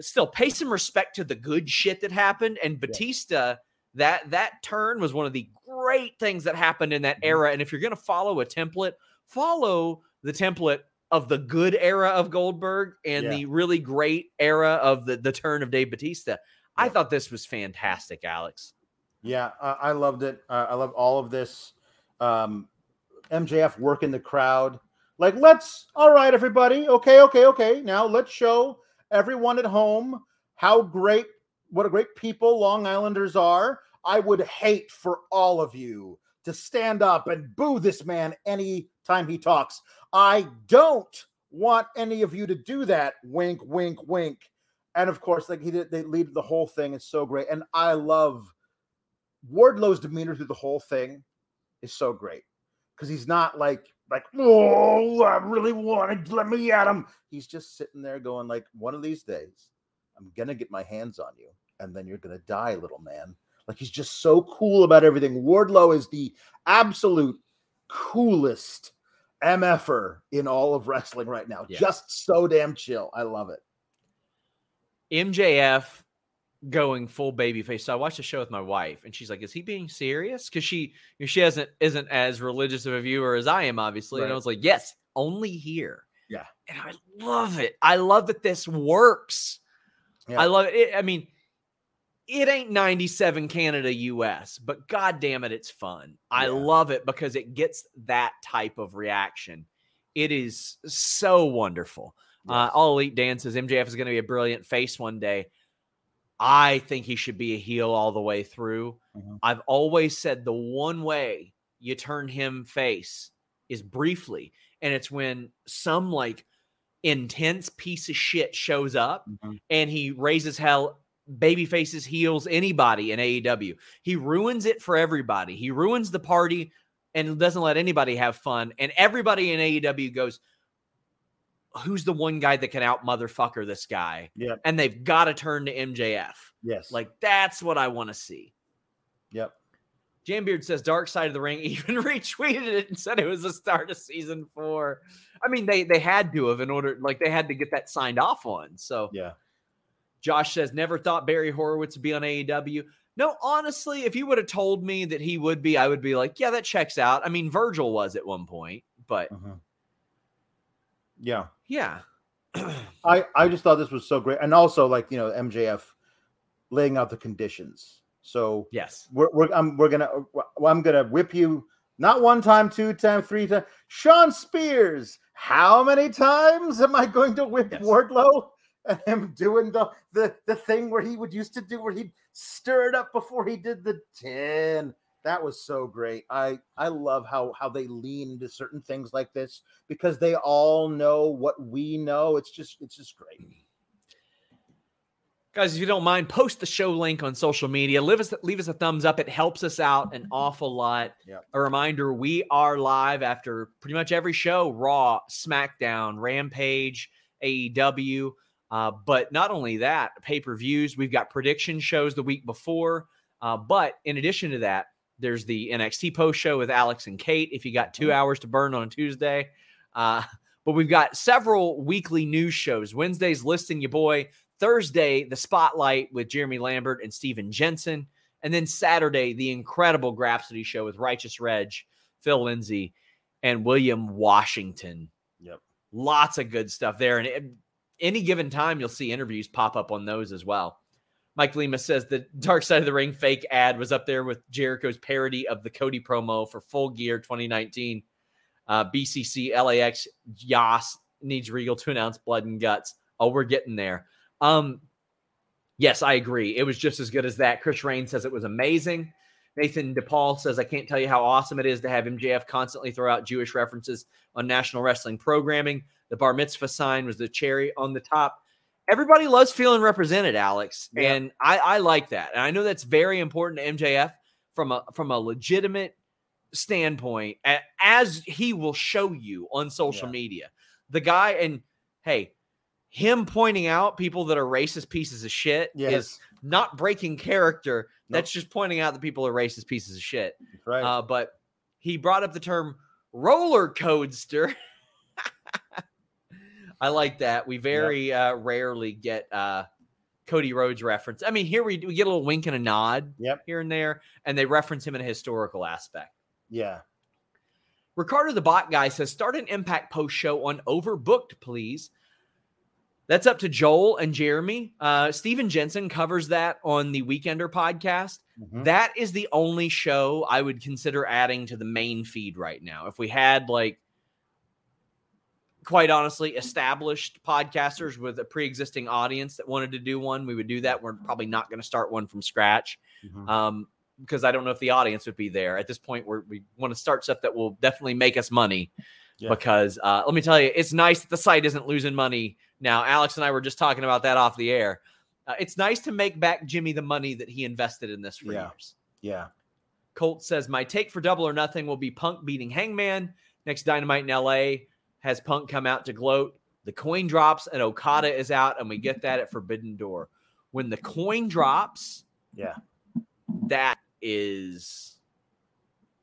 still pay some respect to the good shit that happened. And Batista, yeah. that that turn was one of the great things that happened in that mm-hmm. era. And if you're gonna follow a template, follow the template of the good era of Goldberg and yeah. the really great era of the, the turn of Dave Batista. Yeah. I thought this was fantastic, Alex. Yeah, uh, I loved it. Uh, I love all of this. Um, MJF working the crowd. Like, let's, all right, everybody. Okay, okay, okay. Now let's show everyone at home how great, what a great people Long Islanders are. I would hate for all of you to stand up and boo this man any time he talks. I don't want any of you to do that. Wink, wink, wink. And of course, like he did, they lead the whole thing. It's so great. And I love Wardlow's demeanor through the whole thing is so great because he's not like like, oh, I really wanted, to let me at him. He's just sitting there going, like, one of these days, I'm gonna get my hands on you, and then you're gonna die, little man. Like he's just so cool about everything. Wardlow is the absolute coolest MFer in all of wrestling right now. Yeah. Just so damn chill. I love it. MJF going full baby face. So I watched the show with my wife, and she's like, "Is he being serious?" Because she, she hasn't isn't as religious of a viewer as I am, obviously. Right. And I was like, "Yes, only here." Yeah, and I love it. I love that this works. Yeah. I love it. I mean, it ain't 97 Canada US, but god damn it, it's fun. I love it because it gets that type of reaction. It is so wonderful. Uh, yes. Uh, All Elite Dances, MJF is going to be a brilliant face one day. I think he should be a heel all the way through. Mm-hmm. I've always said the one way you turn him face is briefly, and it's when some like intense piece of shit shows up mm-hmm. and he raises hell baby faces heels anybody in AEW. He ruins it for everybody. He ruins the party and doesn't let anybody have fun. And everybody in AEW goes, who's the one guy that can out motherfucker this guy? Yeah. And they've got to turn to MJF. Yes. Like that's what I want to see. Yep. Jambeard says Dark Side of the Ring [LAUGHS] even retweeted it and said it was the start of season four. I mean, they they had to have in order like they had to get that signed off on. So yeah. Josh says never thought Barry Horowitz would be on AEW. No, honestly, if you would have told me that he would be, I would be like, yeah, that checks out. I mean, Virgil was at one point, but uh-huh. yeah, yeah. I I just thought this was so great, and also like you know MJF laying out the conditions. So yes, we're we're I'm we're gonna I'm gonna whip you not one time, two times, three times. Shawn Spears, how many times am I going to whip yes. Wardlow? And him doing the, the the thing where he would used to do where he'd stir it up before he did the 10 that was so great. I I love how how they lean into certain things like this because they all know what we know. It's just it's just great. Guys, if you don't mind, post the show link on social media. Leave us, leave us a thumbs up. It helps us out an [LAUGHS] awful lot. Yep. A reminder we are live after pretty much every show Raw, SmackDown, Rampage, AEW. Uh, but not only that, pay per views. We've got prediction shows the week before. Uh, but in addition to that, there's the NXT post show with Alex and Kate. If you got two hours to burn on a Tuesday, uh, but we've got several weekly news shows. Wednesday's listing your boy. Thursday, the spotlight with Jeremy Lambert and Steven Jensen. And then Saturday, the incredible Grapsody show with Righteous Reg, Phil Lindsay, and William Washington. Yep. Lots of good stuff there. And it, any given time, you'll see interviews pop up on those as well. Mike Lima says the Dark Side of the Ring fake ad was up there with Jericho's parody of the Cody promo for Full Gear 2019. Uh, BCC LAX JAS needs Regal to announce Blood and Guts. Oh, we're getting there. Um, yes, I agree. It was just as good as that. Chris Rain says it was amazing. Nathan DePaul says, I can't tell you how awesome it is to have MJF constantly throw out Jewish references on national wrestling programming. The bar mitzvah sign was the cherry on the top. Everybody loves feeling represented, Alex. Yeah. And I, I like that. And I know that's very important to MJF from a from a legitimate standpoint, as he will show you on social Yeah. media. The guy, and hey, him pointing out people that are racist pieces of shit Yes. is not breaking character. Nope. That's just pointing out that people are racist pieces of shit. Right. Uh, but he brought up the term roller coaster. [LAUGHS] I like that. We very uh, rarely get uh, Cody Rhodes reference. I mean, here we, we get a little wink and a nod Yep. here and there, and they reference him in a historical aspect. yeah. Ricardo the bot guy says, start an impact post show on overbooked, please. That's up to Joel and Jeremy. Uh, Steven Jensen covers that on the Weekender podcast. Mhm. That is the only show I would consider adding to the main feed right now. If we had like quite honestly established podcasters with a pre-existing audience that wanted to do one, we would do that. We're probably not going to start one from scratch. Mhm. Um because I don't know if the audience would be there. At this point we're, we want to start stuff that will definitely make us money Yeah. because uh, let me tell you, it's nice that the site isn't losing money now. Alex and I were just talking about that off the air. Uh, it's nice to make back Jimmy the money that he invested in this for Yeah. years. Yeah. Colt says, My take for double or nothing will be Punk beating Hangman. Next Dynamite in LA has Punk come out to gloat. The coin drops and Okada is out, and we get that at Forbidden Door. When the coin drops, Yeah. that is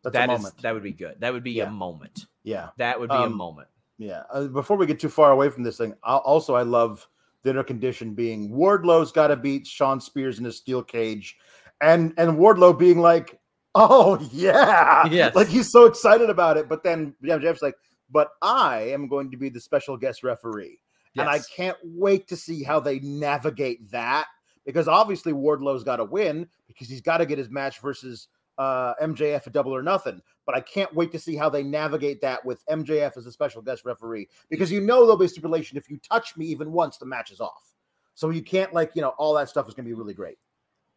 That's that a is- moment. that would be good. That would be Yeah. a moment. yeah. That would be a Um, moment. Yeah. Uh, before we get too far away from this thing, i also I love the inner condition being Wardlow's got to beat Shawn Spears in a steel cage, and and Wardlow being like, "Oh yeah, Yes. like he's so excited about it." But then yeah, Jeff's like, "But I am going to be the special guest referee." And I can't wait to see how they navigate that because obviously Wardlow's got to win because he's got to get his match versus uh, MJF at Double or Nothing. But I can't wait to see how they navigate that with MJF as a special guest referee because you know there'll be stipulation if you touch me even once, the match is off. So you can't like you know all that stuff is going to be really great.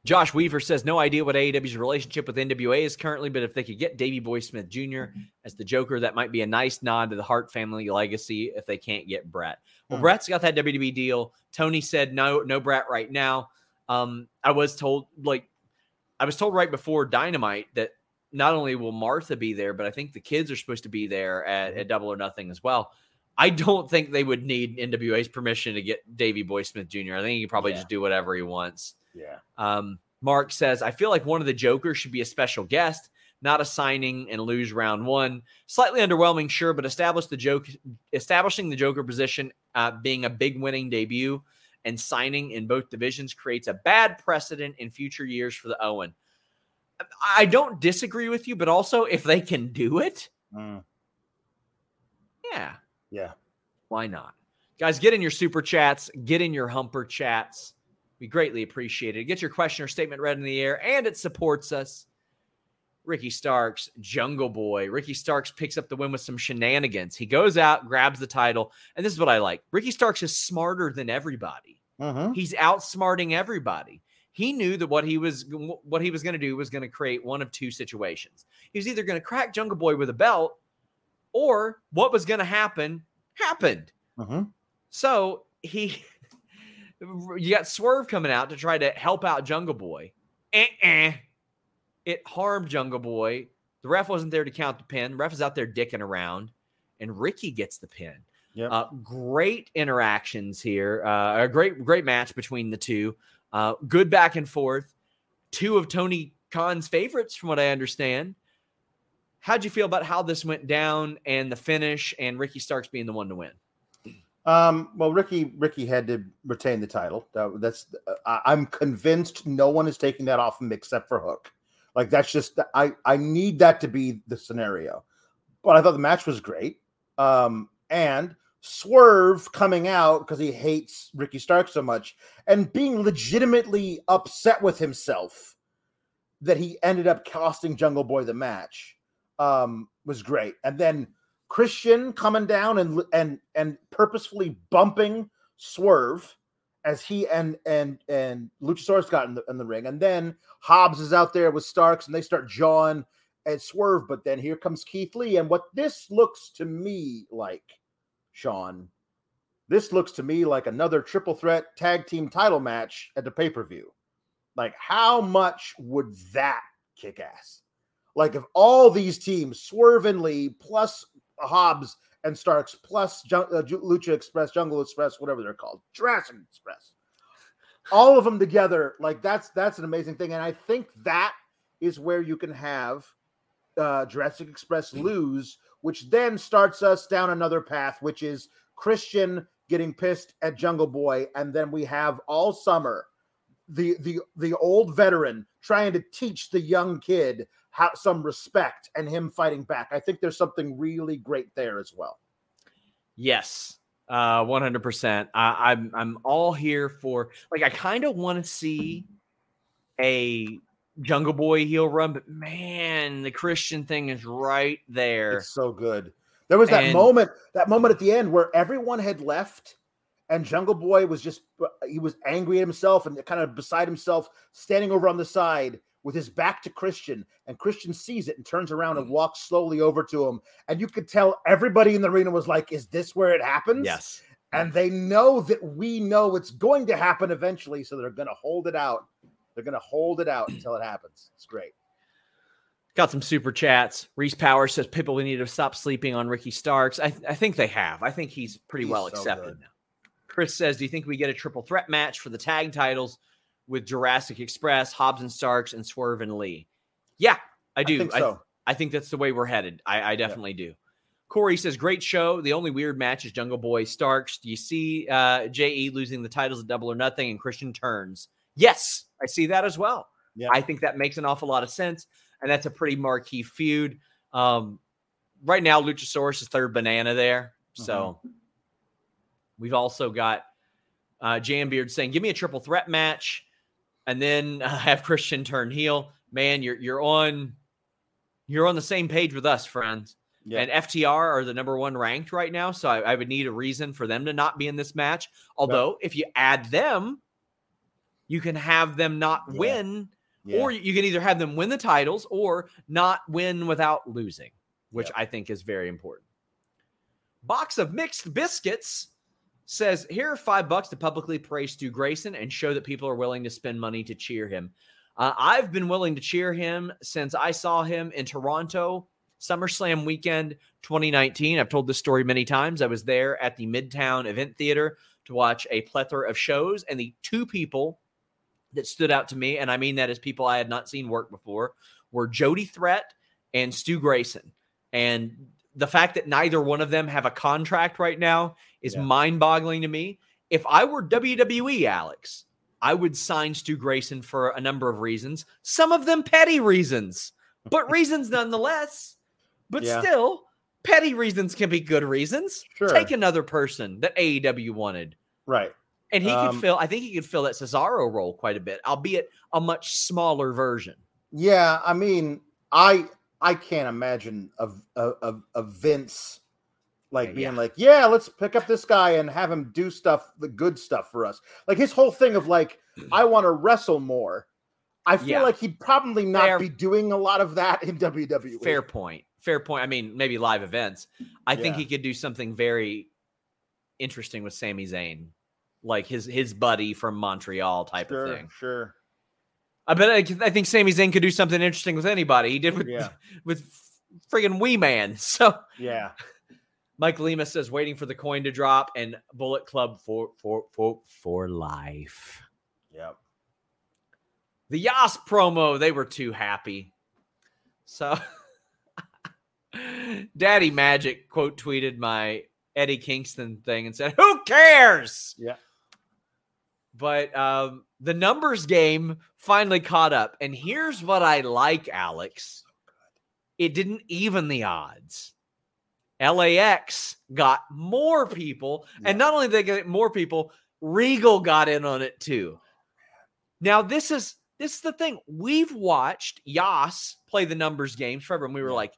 Josh Weaver says no idea what AEW's relationship with NWA is currently, but if they could get Davey Boy Smith Jr. as the Joker, that might be a nice nod to the Hart family legacy. If they can't get Bret, well, Hmm. Bret's got that WWE deal. Tony said no, no Bret right now. Um, I was told like I was told right before Dynamite that not only will Martha be there, but I think the kids are supposed to be there at, at Double or Nothing as well. I don't think they would need NWA's permission to get Davey Boy Smith Jr. I think he can probably Yeah. just do whatever he wants. Yeah, Um, Mark says, I feel like one of the Jokers should be a special guest, not a signing and lose round one. Slightly underwhelming, sure, but establish the joke, establishing the Joker position, uh, being a big winning debut, and signing in both divisions creates a bad precedent in future years for the Owen. I don't disagree with you, but also if they can do it, Mm, yeah, yeah. why not? Guys, get in your super chats, get in your humper chats. We greatly appreciate it. Get your question or statement read in the air, and it supports us. Ricky Starks, Jungle Boy. Ricky Starks picks up the win with some shenanigans. He goes out, grabs the title, and this is what I like. Ricky Starks is smarter than everybody. Mhm. He's outsmarting everybody. He knew that what he was what he was going to do was going to create one of two situations. He was either going to crack Jungle Boy with a belt, or what was going to happen happened. Mhm. So he You got Swerve coming out to try to help out Jungle Boy. Eh-eh. It harmed Jungle Boy. The ref wasn't there to count the pin. The ref is out there dicking around, and Ricky gets the pin. Yep. Uh, great interactions here. Uh, a great, great match between the two. Uh, good back and forth. Two of Tony Khan's favorites, from what I understand. How'd you feel about how this went down and the finish, and Ricky Starks being the one to win? Um, well, Ricky Ricky had to retain the title. That, that's I, I'm convinced no one is taking that off him except for Hook. Like that's just I I need that to be the scenario. But I thought the match was great. Um, and Swerve coming out because he hates Ricky Stark so much and being legitimately upset with himself that he ended up costing Jungle Boy the match um, was great. And then Christian coming down and and and purposefully bumping Swerve as he and and and Luchasaurus got in the in the ring, and then Hobbs is out there with Starks, and they start jawing at Swerve. But then here comes Keith Lee, and what this looks to me like, Sean, this looks to me like another triple threat tag team title match at the pay per view. Like, how much would that kick ass? Like, if all these teams, Swerve and Lee, plus Hobbs and Starks plus Jun- uh, Lucha Express, Jungle Express, whatever they're called, Jurassic Express. All of them together, like that's that's an amazing thing, and I think that is where you can have uh, Jurassic Express lose, which then starts us down another path, which is Christian getting pissed at Jungle Boy, and then we have all summer the the the old veteran trying to teach the young kid how some respect and him fighting back. I think there's something really great there as well. Yes, uh, one hundred percent. I'm I'm all here for like I kind of want to see a Jungle Boy heel run, but man, the Christian thing is right there. It's so good. There was that And- moment, that moment at the end where everyone had left, and Jungle Boy was just he was angry at himself and kind of beside himself, standing over on the side with his back to Christian, and Christian sees it and turns around and hmm. walks slowly over to him, and you could tell everybody in the arena was like, "Is this where it happens?" Yes. and they know that we know it's going to happen eventually, so they're going to hold it out. They're going to hold it out until it happens. It's great. Got some super chats. Reese Power says people we need to stop sleeping on Ricky Starks. I, I think they have. I think he's pretty He's well so accepted good. now. Chris says, Do you think we get a triple threat match for the tag titles with Jurassic Express, Hobbs and Starks, and Swerve and Lee? Yeah, I do. I think I, so. I think that's the way we're headed. I, I definitely do. Corey says, Great show. The only weird match is Jungle Boy Starks. Do you see uh, JE losing the titles at Double or Nothing and Christian turns? Yes, I see that as well. Yeah. I think that makes an awful lot of sense. And that's a pretty marquee feud. Um, right now, Luchasaurus is third banana there. So we've also got uh, Jambeard saying, Give me a triple threat match. And then [LAUGHS] uh, have Christian turn heel. Man, you're you're on you're on the same page with us, friends. Yeah. And FTR are the number one ranked right now. So I, I would need a reason for them to not be in this match. Although, if you add them, you can have them not Yeah. win, or you can either have them win the titles or not win without losing, which. I think is very important. Box of mixed biscuits says, Here are five bucks to publicly praise Stu Grayson and show that people are willing to spend money to cheer him. Uh, I've been willing to cheer him since I saw him in Toronto SummerSlam weekend 2019. I've told this story many times. I was there at the Midtown Event Theater to watch a plethora of shows, and the two people that stood out to me, and I mean that as people I had not seen work before, were Jody Threat and Stu Grayson. And the fact that neither one of them have a contract right now is Yeah. mind boggling to me. If I were WWE, Alex, I would sign Stu Grayson for a number of reasons, some of them petty reasons, but [LAUGHS] reasons nonetheless. But Yeah. still, petty reasons can be good reasons. Sure. Take another person that AEW wanted. right. And he Um, could fill, I think he could fill that Cesaro role quite a bit, albeit a much smaller version. Yeah, I mean, I I can't imagine a, a, of Vince like Yeah, being yeah. like, yeah, let's pick up this guy and have him do stuff, the good stuff for us. Like his whole thing of like, [CLEARS THROAT] I want to wrestle more. I feel Yeah. like he'd probably not Fair- be doing a lot of that in WWE. Fair point. Fair point. I mean, maybe live events. I think he could do something very interesting with Sami Zayn. like his his buddy from Montreal type sure, of thing. Sure. I bet I, I think Sami Zayn could do something interesting with anybody. He did with Yeah. [LAUGHS] with friggin' Wee Man. [LAUGHS] So Yeah. Mike Lima says waiting for the coin to drop and Bullet Club for for for for life. Yep. The JAS promo, they were too happy. So [LAUGHS] Daddy Magic quote tweeted my Eddie Kingston thing and said, Who cares? Yeah. But um, the numbers game finally caught up. And here's what I like, Alex. It didn't even the odds. LAX got more people. And not only did they get more people, Regal got in on it too. Now, this is this is the thing. We've watched JAS play the numbers games forever, and we were like,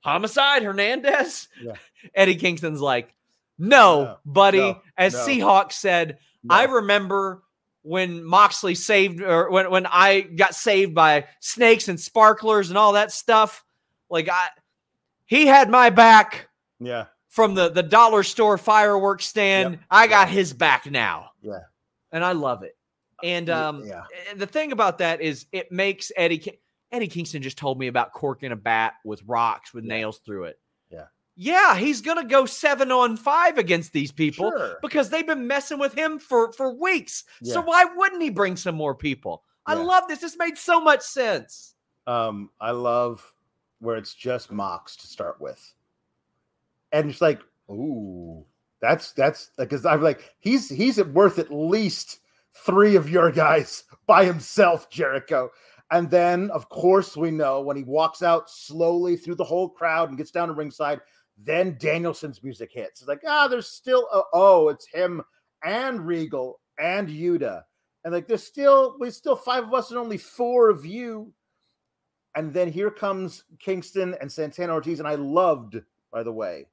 Homicide Hernandez? Yeah. [LAUGHS] Eddie Kingston's like, no, No, buddy. no, As no. Seahawk said. I remember when Moxley saved or when, when I got saved by snakes and sparklers and all that stuff. Like I he had my back yeah. from the, the dollar store fireworks stand. Yep. I got Yeah. his back now. Yeah. And I love it. And um yeah. the thing about that is it makes Eddie Eddie Kingston just told me about corking a bat with rocks with Yeah. nails through it. Yeah. Yeah, he's gonna go seven on five against these people Sure. because they've been messing with him for for weeks. So why wouldn't he bring some more people? I Yeah. love this. This made so much sense. Um, I love where it's just Mox to start with, and it's like, ooh, that's that's because I'm like, he's he's worth at least three of your guys [LAUGHS] by himself, Jericho. And then, of course, we know when he walks out slowly through the whole crowd and gets down to ringside, then Danielson's music hits. It's like, ah, there's still, a, oh, it's him and Regal and Yuta. And like, there's still, we still five of us and only four of you. And then here comes Kingston and Santana Ortiz. And I loved, by the way,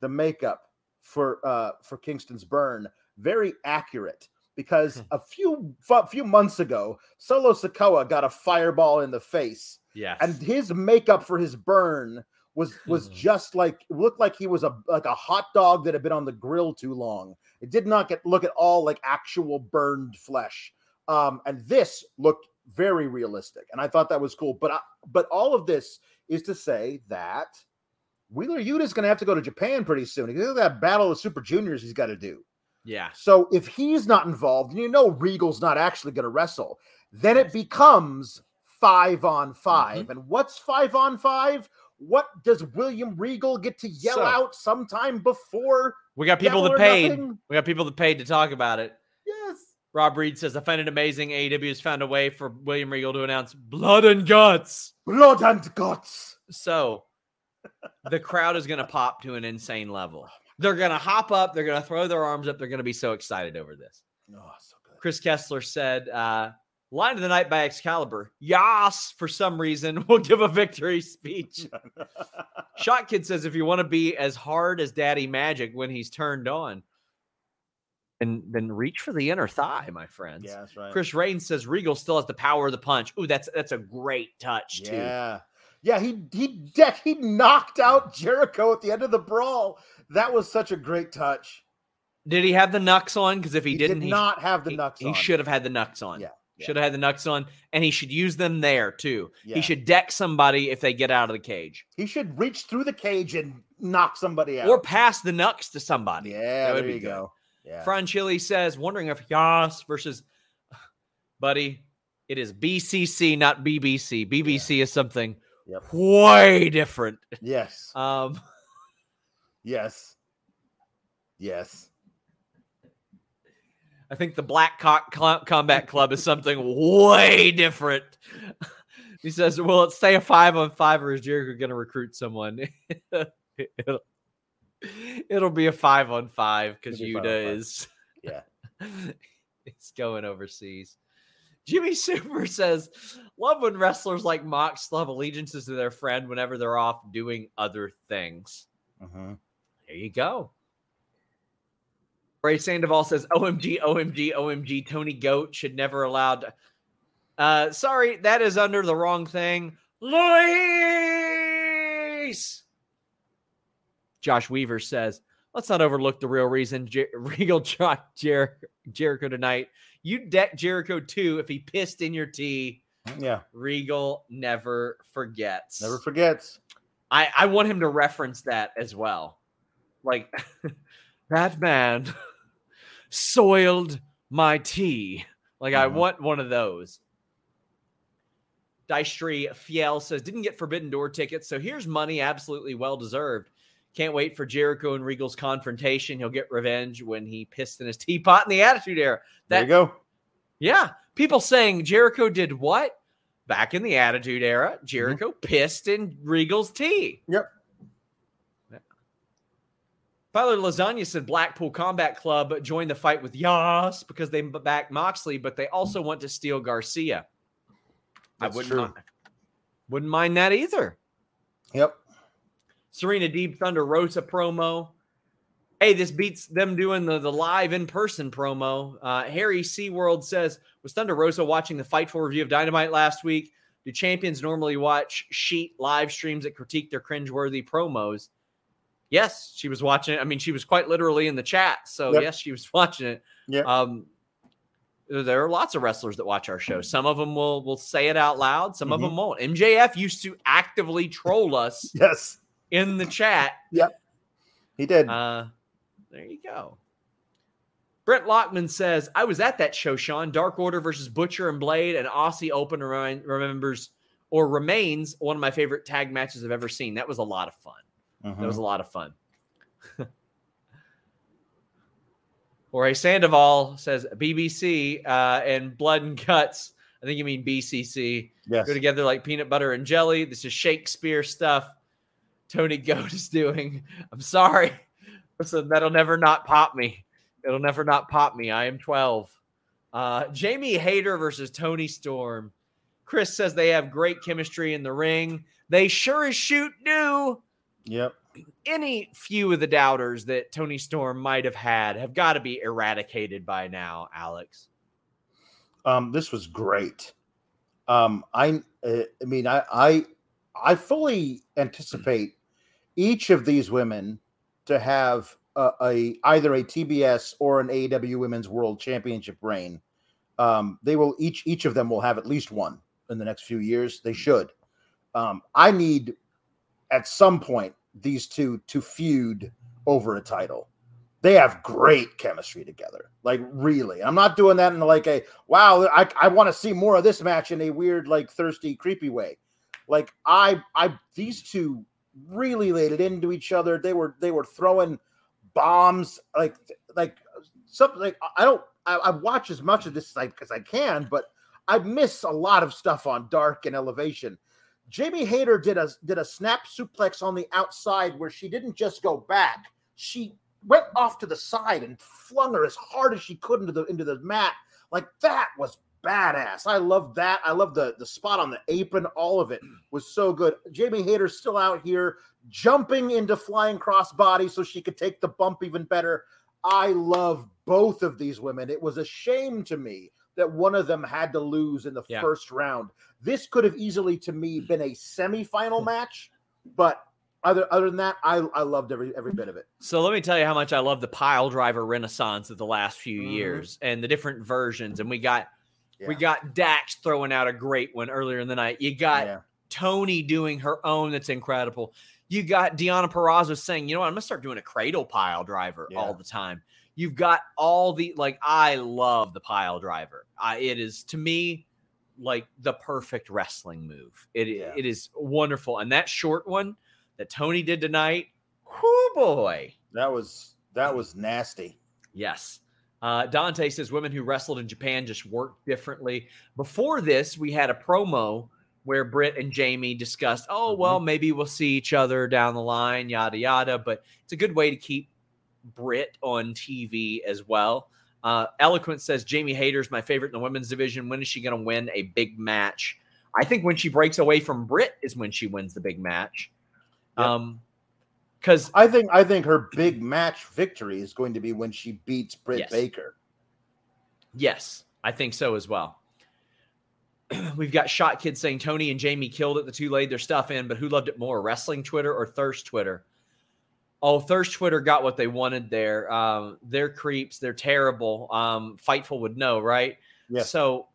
the makeup for uh for Kingston's burn. Very accurate because a few a few months ago, Solo Sikoa got a fireball in the face, Yes. and his makeup for his burn was was just like looked like he was a like a hot dog that had been on the grill too long. It did not get look at all like actual burned flesh. Um, and this looked very realistic, and I thought that was cool. But I, but all of this is to say that Wheeler Yuta's going to have to go to Japan pretty soon. Because of that battle of Super Juniors he's got to do. yeah. So if he's not involved, and you know Regal's not actually going to wrestle, then it becomes five on 5 Mm-hmm. And what's five on five? What does William Regal get to yell So- out sometime before? We got people that paid. nothing? We got people that paid to talk about it. Yes. Rob Reed says, I find it amazing AEW has found a way for William Regal to announce blood and guts. Blood and guts. So the crowd is going to pop to an insane level. They're going to hop up. They're going to throw their arms up. They're going to be so excited over this. Oh, so good. Chris Kessler said, uh, Line of the night by Excalibur. JAS, for some reason, [LAUGHS] will give a victory speech. [LAUGHS] Shot Kid says, if you want to be as hard as Daddy Magic when he's turned on, and then reach for the inner thigh, my friends. yeah, that's right. Chris Rain says Regal still has the power of the punch. Ooh, that's that's a great touch too. Yeah. Yeah, he he deck he knocked out Jericho at the end of the brawl. That was such a great touch. Did he have the knucks on? Because if he, He, didn't, did he, not have the he, knucks he on. should have had the knucks on. Yeah, yeah. Should have had the knucks on, and he should use them there too. Yeah. He should deck somebody if they get out of the cage, He should reach through the cage and knock somebody out. or pass the knucks to somebody. yeah, that would there be you good. go. Yeah. Fran Chili says, wondering if JAS versus [SIGHS] Buddy, it is BCC, not BBC. BBC is something Yep. way different. Yes. Um, Yes. Yes. I think the Black Cock Cl- Combat Club is something way different. he says, "Will it stay a five on five, or is Jericho going to recruit someone?" it'll, [LAUGHS] it'll be a five on five because It'll five on five. is Yeah. [LAUGHS] it's going overseas. Jimmy [LAUGHS] Super says, "Love when wrestlers like Mox love allegiances to their friend whenever they're off doing other things." Mhm. There you go. Ray Sandoval says, OMG, OMG, OMG, Tony Goat should never allowed. Uh, sorry, that is under the wrong thing. Luis! Josh Weaver says, let's not overlook the real reason Jer- [LAUGHS] Regal dropped Jer- Jericho tonight. You deck Jericho too if he pissed in your tea. Yeah, Regal never forgets. never forgets. I, I want him to reference that as well. Like [LAUGHS] that man [LAUGHS] soiled my tea. Like I Mhm. want one of those. Dystri Fiel says didn't get Forbidden Door tickets, so here's money absolutely well deserved. Can't wait for Jericho and Regal's confrontation. He'll get revenge when he pissed in his [LAUGHS] teapot in the Attitude Era. There you go. yeah, people saying Jericho did what? Back in the Attitude Era, mm-hmm. Jericho pissed in Regal's tea. Yep. Tyler Lasagna said Blackpool Combat Club joined the fight with JAS because they back Moxley, but they also want to steal Garcia. That's I wouldn't mind, wouldn't mind that either. Yep. Serena Deep Thunder Rosa promo. Hey, this beats them doing the, the live in person promo. Uh, Harry SeaWorld says, Was Thunder Rosa watching the Fightful review of Dynamite last week? Do champions normally watch sheet live streams that critique their cringeworthy promos? Yes, she was watching it. I mean, she was quite literally in the chat. So, Yep. yes, she was [LAUGHS] watching it. Yeah. Um, there are lots of wrestlers that watch our show. Some of them will will say it out loud. Some of Mhm. them won't. MJF used to actively troll us [LAUGHS] Yes, in the chat. Yep. He did. Uh, there you go. Brent Lockman says, I was at that show, Sean. Dark Order versus Butcher and Blade, and Aussie Open remembers or remains one of my favorite tag matches I've ever seen. That was a lot of fun. That was Mhm. a lot of fun. [LAUGHS] Jorge Sandoval says BBC uh, and Blood and Guts. I think you mean BCC yes. go together like peanut butter and jelly. This is Shakespeare stuff. Tony Goat is doing. I'm sorry. Listen, that'll never not pop me. It'll never not pop me. I am 12. Uh, Jamie Hayter versus Toni Storm. Chris says they have great chemistry in the ring. They sure as shoot do. Yep. Any few of the doubters that Toni Storm might have had have got to be eradicated by now, Alex. Um, this was great. Um, I, uh, I mean, I, I, I fully anticipate each of these women to have a, a either a TBS or an AEW Women's World Championship reign. Um, they will each each of them will have at least one in the next few years. They should. Um, I need at some point these two to feud over a title. They have great chemistry together. Like really. I'm not doing that in like a wow, I, I want to see more of this match in a weird, like thirsty, creepy way. Like I I these two really laid it into each other. They were they were throwing bombs like like something like I don't I, I watch as much of this like as I can, but I miss a lot of stuff on Dark and Elevation. Jamie Hayter did a did a snap suplex on the outside where she didn't just go back; she went off to the side and flung her as hard as she could into the into the mat. Like that was badass. I love that. I love the the spot on the apron. All of it was so good. Jamie Hayter's still out here jumping into flying crossbody so she could take the bump even better. I love both of these women. It was a shame to me that one of them had to lose in the Yeah. first round. This could have easily, to me, been a semifinal [LAUGHS] match, but other other than that, I I loved every every bit of it. So let me tell you how much I love the pile driver renaissance of the last few Mhm. years and the different versions. And we got we got Dax throwing out a great one earlier in the night. You got Yeah. Toni doing her own that's incredible. You got Deonna Purrazzo saying, you know what, I'm gonna start doing a cradle pile driver Yeah. all the time. You've got all the like I love the pile driver. I, it is to me like the perfect wrestling move. It it is wonderful. And that short one that Toni did tonight, whoo boy. That was that was nasty. Yes. Uh, Dante says women who wrestled in Japan just work differently. Before this, we had a promo where Britt and Jamie discussed, oh, well, maybe we'll see each other down the line, yada, yada. But it's a good way to keep Britt on TV as well. Uh, Eloquent says Jamie Hayter's my favorite in the women's division. When is she going to win a big match? I think when she breaks away from Britt is when she wins the big match. Yep. Um, because I think I think her big match victory is going to be when she beats Britt Yes. Baker. Yes, I think so as well. [CLEARS THROAT] We've got Shot Kid saying Toni and Jamie killed it. The two laid their stuff in, but who loved it more, wrestling Twitter or thirst Twitter? Oh, Thirst Twitter got what they wanted there. Um, they're creeps. They're terrible. Um, Fightful would know, right? Yeah. So,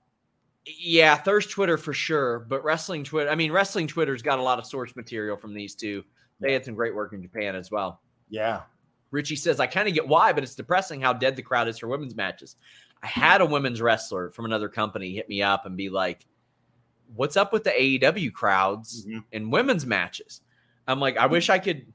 yeah, Thirst Twitter for sure. But Wrestling Twitter, I mean, Wrestling Twitter's got a lot of source material from these two. They had some great work in Japan as well. Yeah. Richie says, I kind of get why, but it's depressing how dead the crowd is for women's matches. I had a women's wrestler from another company hit me up and be like, What's up with the AEW crowds Mhm. in women's matches? I'm like, I wish I could.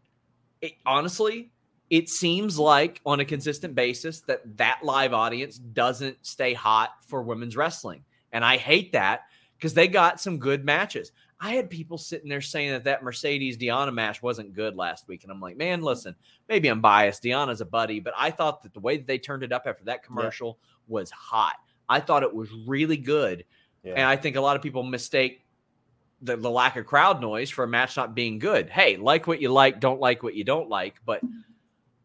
It, honestly, it seems like on a consistent basis that that live audience doesn't stay hot for women's wrestling. And I hate that because they got some good matches. I had people sitting there saying that that Mercedes Diana match wasn't good last week. And I'm like, man, listen, maybe I'm biased. Diana's a buddy, but I thought that the way that they turned it up after that commercial was hot. I thought it was really good. Yeah. And I think a lot of people mistake the, the lack of crowd noise for a match not being good. Hey, like what you like, don't like what you don't like. But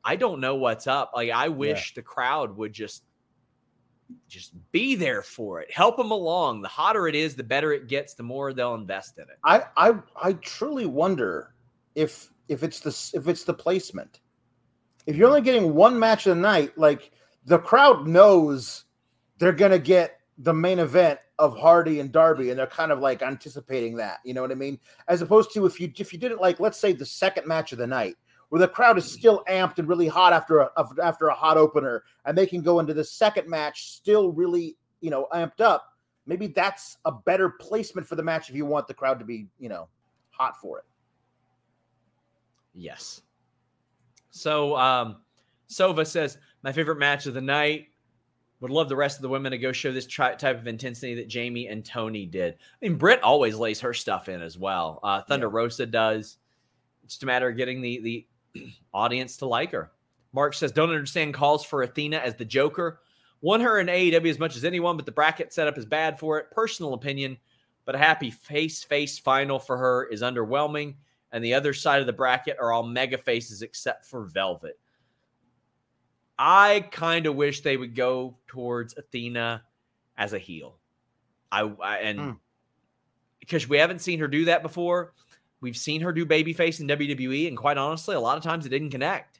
I don't know what's up. Like I wish the crowd would just just be there for it. Help them along. The hotter it is, the better it gets, the more they'll invest in it. I, I I truly wonder if if it's the if it's the placement. If you're only getting one match of the night, like the crowd knows they're gonna get the main event of Hardy and Darby, and they're kind of like anticipating that. You know what I mean? As opposed to if you if you did it like let's say the second match of the night, where the crowd is still amped and really hot after a after a hot opener, and they can go into the second match still really you know amped up. Maybe that's a better placement for the match if you want the crowd to be you know hot for it. Yes. So um Sova says, my favorite match of the night. Would love the rest of the women to go show this tri- type of intensity that Jamie and Toni did. I mean, Britt always lays her stuff in as well. Uh, Thunder Rosa does. It's just a matter of getting the the [CLEARS THROAT] audience to like her. Mark says, don't understand calls for Athena as the Joker. Won her in AEW as much as anyone, but the bracket setup is bad for it. Personal opinion, but a happy face face final for her is underwhelming. And the other side of the bracket are all mega faces except for Velvet. I kind of wish they would go towards Athena as a heel. I, I and Mm. because we haven't seen her do that before. We've seen her do babyface in WWE, and quite honestly, a lot of times it didn't connect.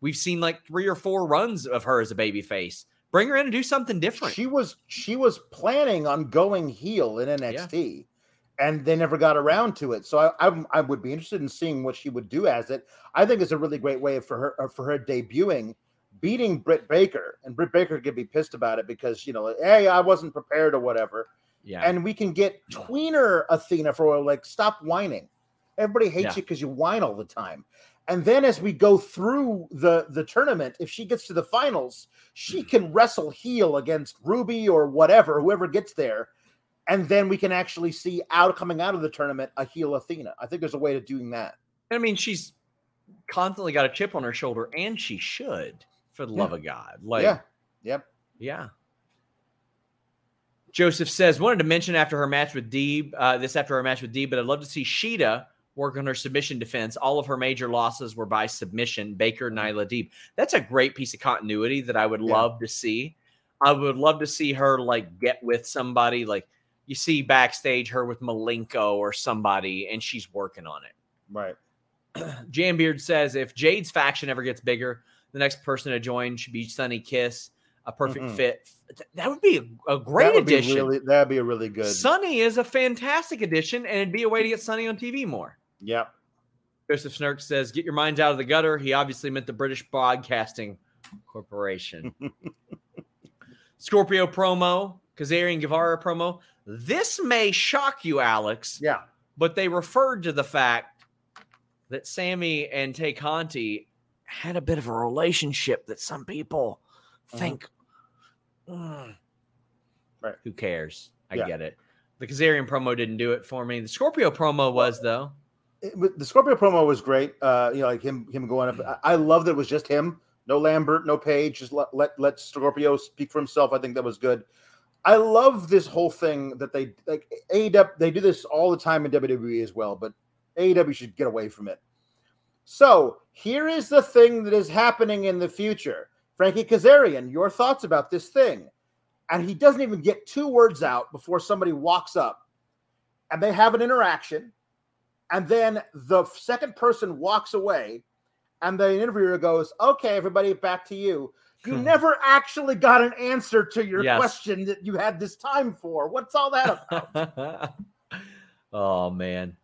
We've seen like three or four runs of her as a babyface. Bring her in and do something different. She was she was planning on going heel in NXT, and they never got around to it. So I, I I would be interested in seeing what she would do as it. I think it's a really great way for her for her debuting, beating Britt Baker, and Britt Baker could be pissed about it because you know, hey, I wasn't prepared or whatever. yeah, And we can get tweener Athena for like stop whining. Everybody hates Yeah. you because you whine all the time. And then as we go through the the tournament, if she gets to the finals, she can wrestle heel against Ruby or whatever, whoever gets there. And then we can actually see out coming out of the tournament a heel Athena. I think there's a way to doing that. I mean, she's constantly got a chip on her shoulder, and she should, for the love of God. Like, yeah. Yep. Yeah. Joseph says, wanted to mention after her match with Deeb, uh, this after her match with Deeb, but I'd love to see Shida work on her submission defense. All of her major losses were by submission. Baker, Nyla, Deeb. That's a great piece of continuity that I would Yeah. love to see. I would love to see her like get with somebody like you see backstage her with Malenko or somebody, and she's working on it. Right. [CLEARS THROAT] Jambeard says if Jade's faction ever gets bigger, the next person to join should be Sunny Kiss, a perfect Mhm. fit. That would be a, great that would be addition. really that'd be a really good. Sunny is a fantastic addition, and it'd be a way to get Sunny on TV more. Yep. Joseph Snurk says, "Get your minds out of the gutter." He obviously meant the British Broadcasting Corporation. [LAUGHS] Scorpio promo, Kazarian Guevara promo. This may shock you, Alex. Yeah. but they referred to the fact that Sammy and Tay Conti had a bit of a relationship that some people Mhm. think, "Mm, Right. who cares? I Yeah. get it. The Kazarian promo didn't do it for me. The Scorpio promo was though. It- the Scorpio promo was great. Uh, you know, like him him going up. I, I love that it was just him. No Lambert, no Page. Just let, let let Scorpio speak for himself. I think that was good. I love this whole thing that they like AEW. They do this all the time in WWE as well, but AEW should get away from it. So here is the thing that is happening in the future. Frankie Kazarian, your thoughts about this thing? And he doesn't even get two words out before somebody walks up, and they have an interaction and then the second person walks away and the interviewer goes, "Okay, everybody, back to you." You never actually got an answer to your Yes. question that you had this time for. What's all that [LAUGHS] about? oh man.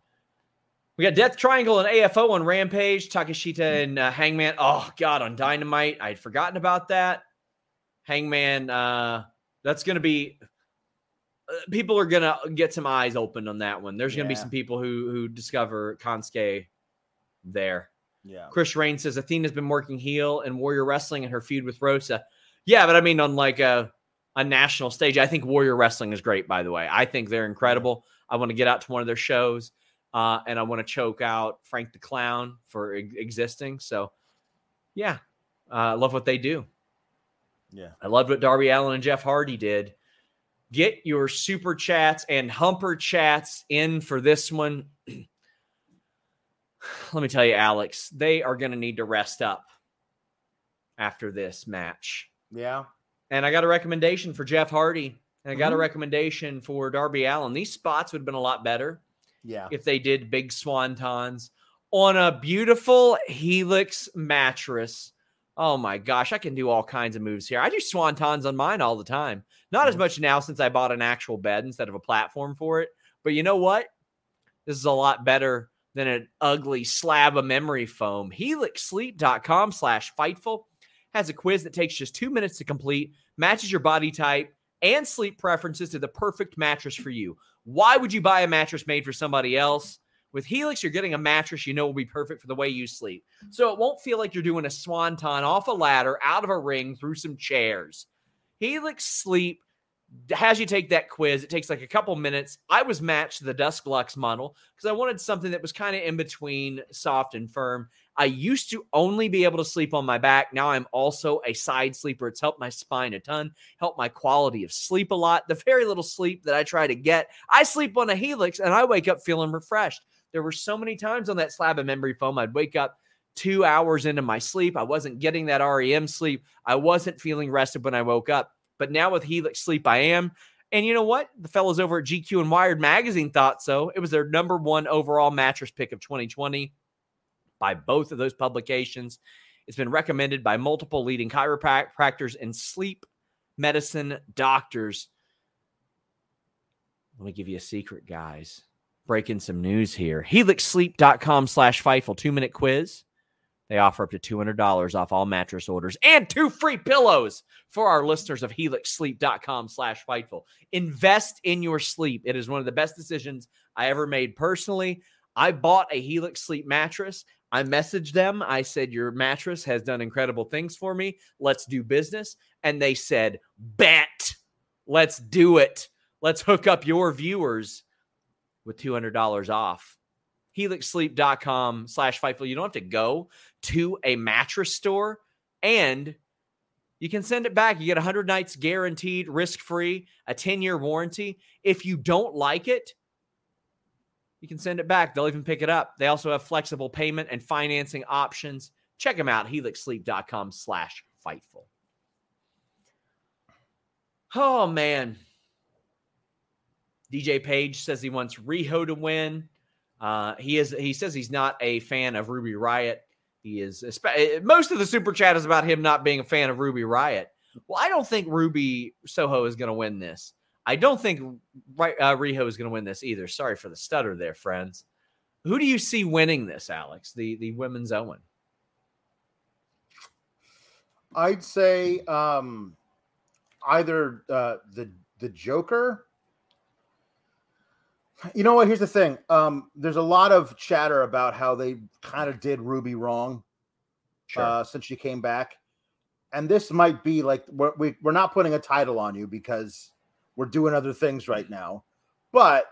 We got Death Triangle and AFO on Rampage, Takeshita and uh, Hangman. Oh god, on Dynamite. I'd forgotten about that. Hangman uh that's going to be people are going to get some eyes open on that one. There's going to be some people who who discover Konosuke there. yeah, Chris Rain says Athena's been working heel and Warrior Wrestling in her feud with Rosa. Yeah, but I mean on like a a national stage. I think Warrior Wrestling is great. By the way, I think they're incredible. I want to get out to one of their shows, uh, and I want to choke out Frank the Clown for e- existing. So, yeah, uh, I love what they do. yeah. I loved what Darby Allin and Jeff Hardy did. Get your super chats and humper chats in for this one. [CLEARS THROAT] Let me tell you, Alex, they are going to need to rest up after this match. Yeah. And I got a recommendation for Jeff Hardy, and I got a Mhm. recommendation for Darby Allin. These spots would have been a lot better Yeah. if they did big swantons on a beautiful helix mattress. Oh my gosh, I can do all kinds of moves here. I do swantons on mine all the time. Not as Mhm. much now since I bought an actual bed instead of a platform for it. But you know what? This is a lot better than an ugly slab of memory foam. HelixSleep.com slash Fightful has a quiz that takes just two minutes to complete, matches your body type and sleep preferences to the perfect mattress for you. Why would you buy a mattress made for somebody else? With Helix, you're getting a mattress you know will be perfect for the way you sleep. Mm. So it won't feel like you're doing a swanton off a ladder, out of a ring, through some chairs. Helix Sleep has you take that quiz. It takes like a couple minutes. I was matched to the Dusk Luxe model because I wanted something that was kind of in between soft and firm. I used to only be able to sleep on my back. Now I'm also a side sleeper. It's helped my spine a ton, helped my quality of sleep a lot. The very little sleep that I try to get, I sleep on a Helix and I wake up feeling refreshed. There were so many times on that slab of memory foam, I'd wake up two hours into my sleep. I wasn't getting that REM sleep. I wasn't feeling rested when I woke up. But now with Helix Sleep, I am. And you know what? The fellows over at GQ and Wired Magazine thought so. It was their number one overall mattress pick of 2020 by both of those publications. It's been recommended by multiple leading chiropractors and sleep medicine doctors. Let me give you a secret, guys. Breaking some news here. HelixSleep.com slash Fightful two minute quiz. They offer up to $200 off all mattress orders and two free pillows for our listeners of helixsleep.com slash fightful. Invest in your sleep. It is one of the best decisions I ever made personally. I bought a Helix Sleep mattress. I messaged them. I said, Your mattress has done incredible things for me. Let's do business. And they said, Bet. Let's do it. Let's hook up your viewers with $200 off. HelixSleep.com slash Fightful. You don't have to go to a mattress store and you can send it back. You get 100 nights guaranteed, risk free, a 10 year warranty. If you don't like it, you can send it back. They'll even pick it up. They also have flexible payment and financing options. Check them out, helixsleep.com slash fightful. Oh, man. DJ Page says he wants Riho to win. Uh, he is. He says he's not a fan of Ruby Riot. He is. Most of the super chat is about him not being a fan of Ruby Riot. Well, I don't think Ruby Soho is going to win this. I don't think uh, Riho is going to win this either. Sorry for the stutter there, friends. Who do you see winning this, Alex? The the women's Owen. I'd say um, either uh, the the Joker. You know what? Here's the thing. Um, there's a lot of chatter about how they kind of did Ruby wrong uh, since she came back, and this might be like we're, we, we're not putting a title on you because we're doing other things right now, but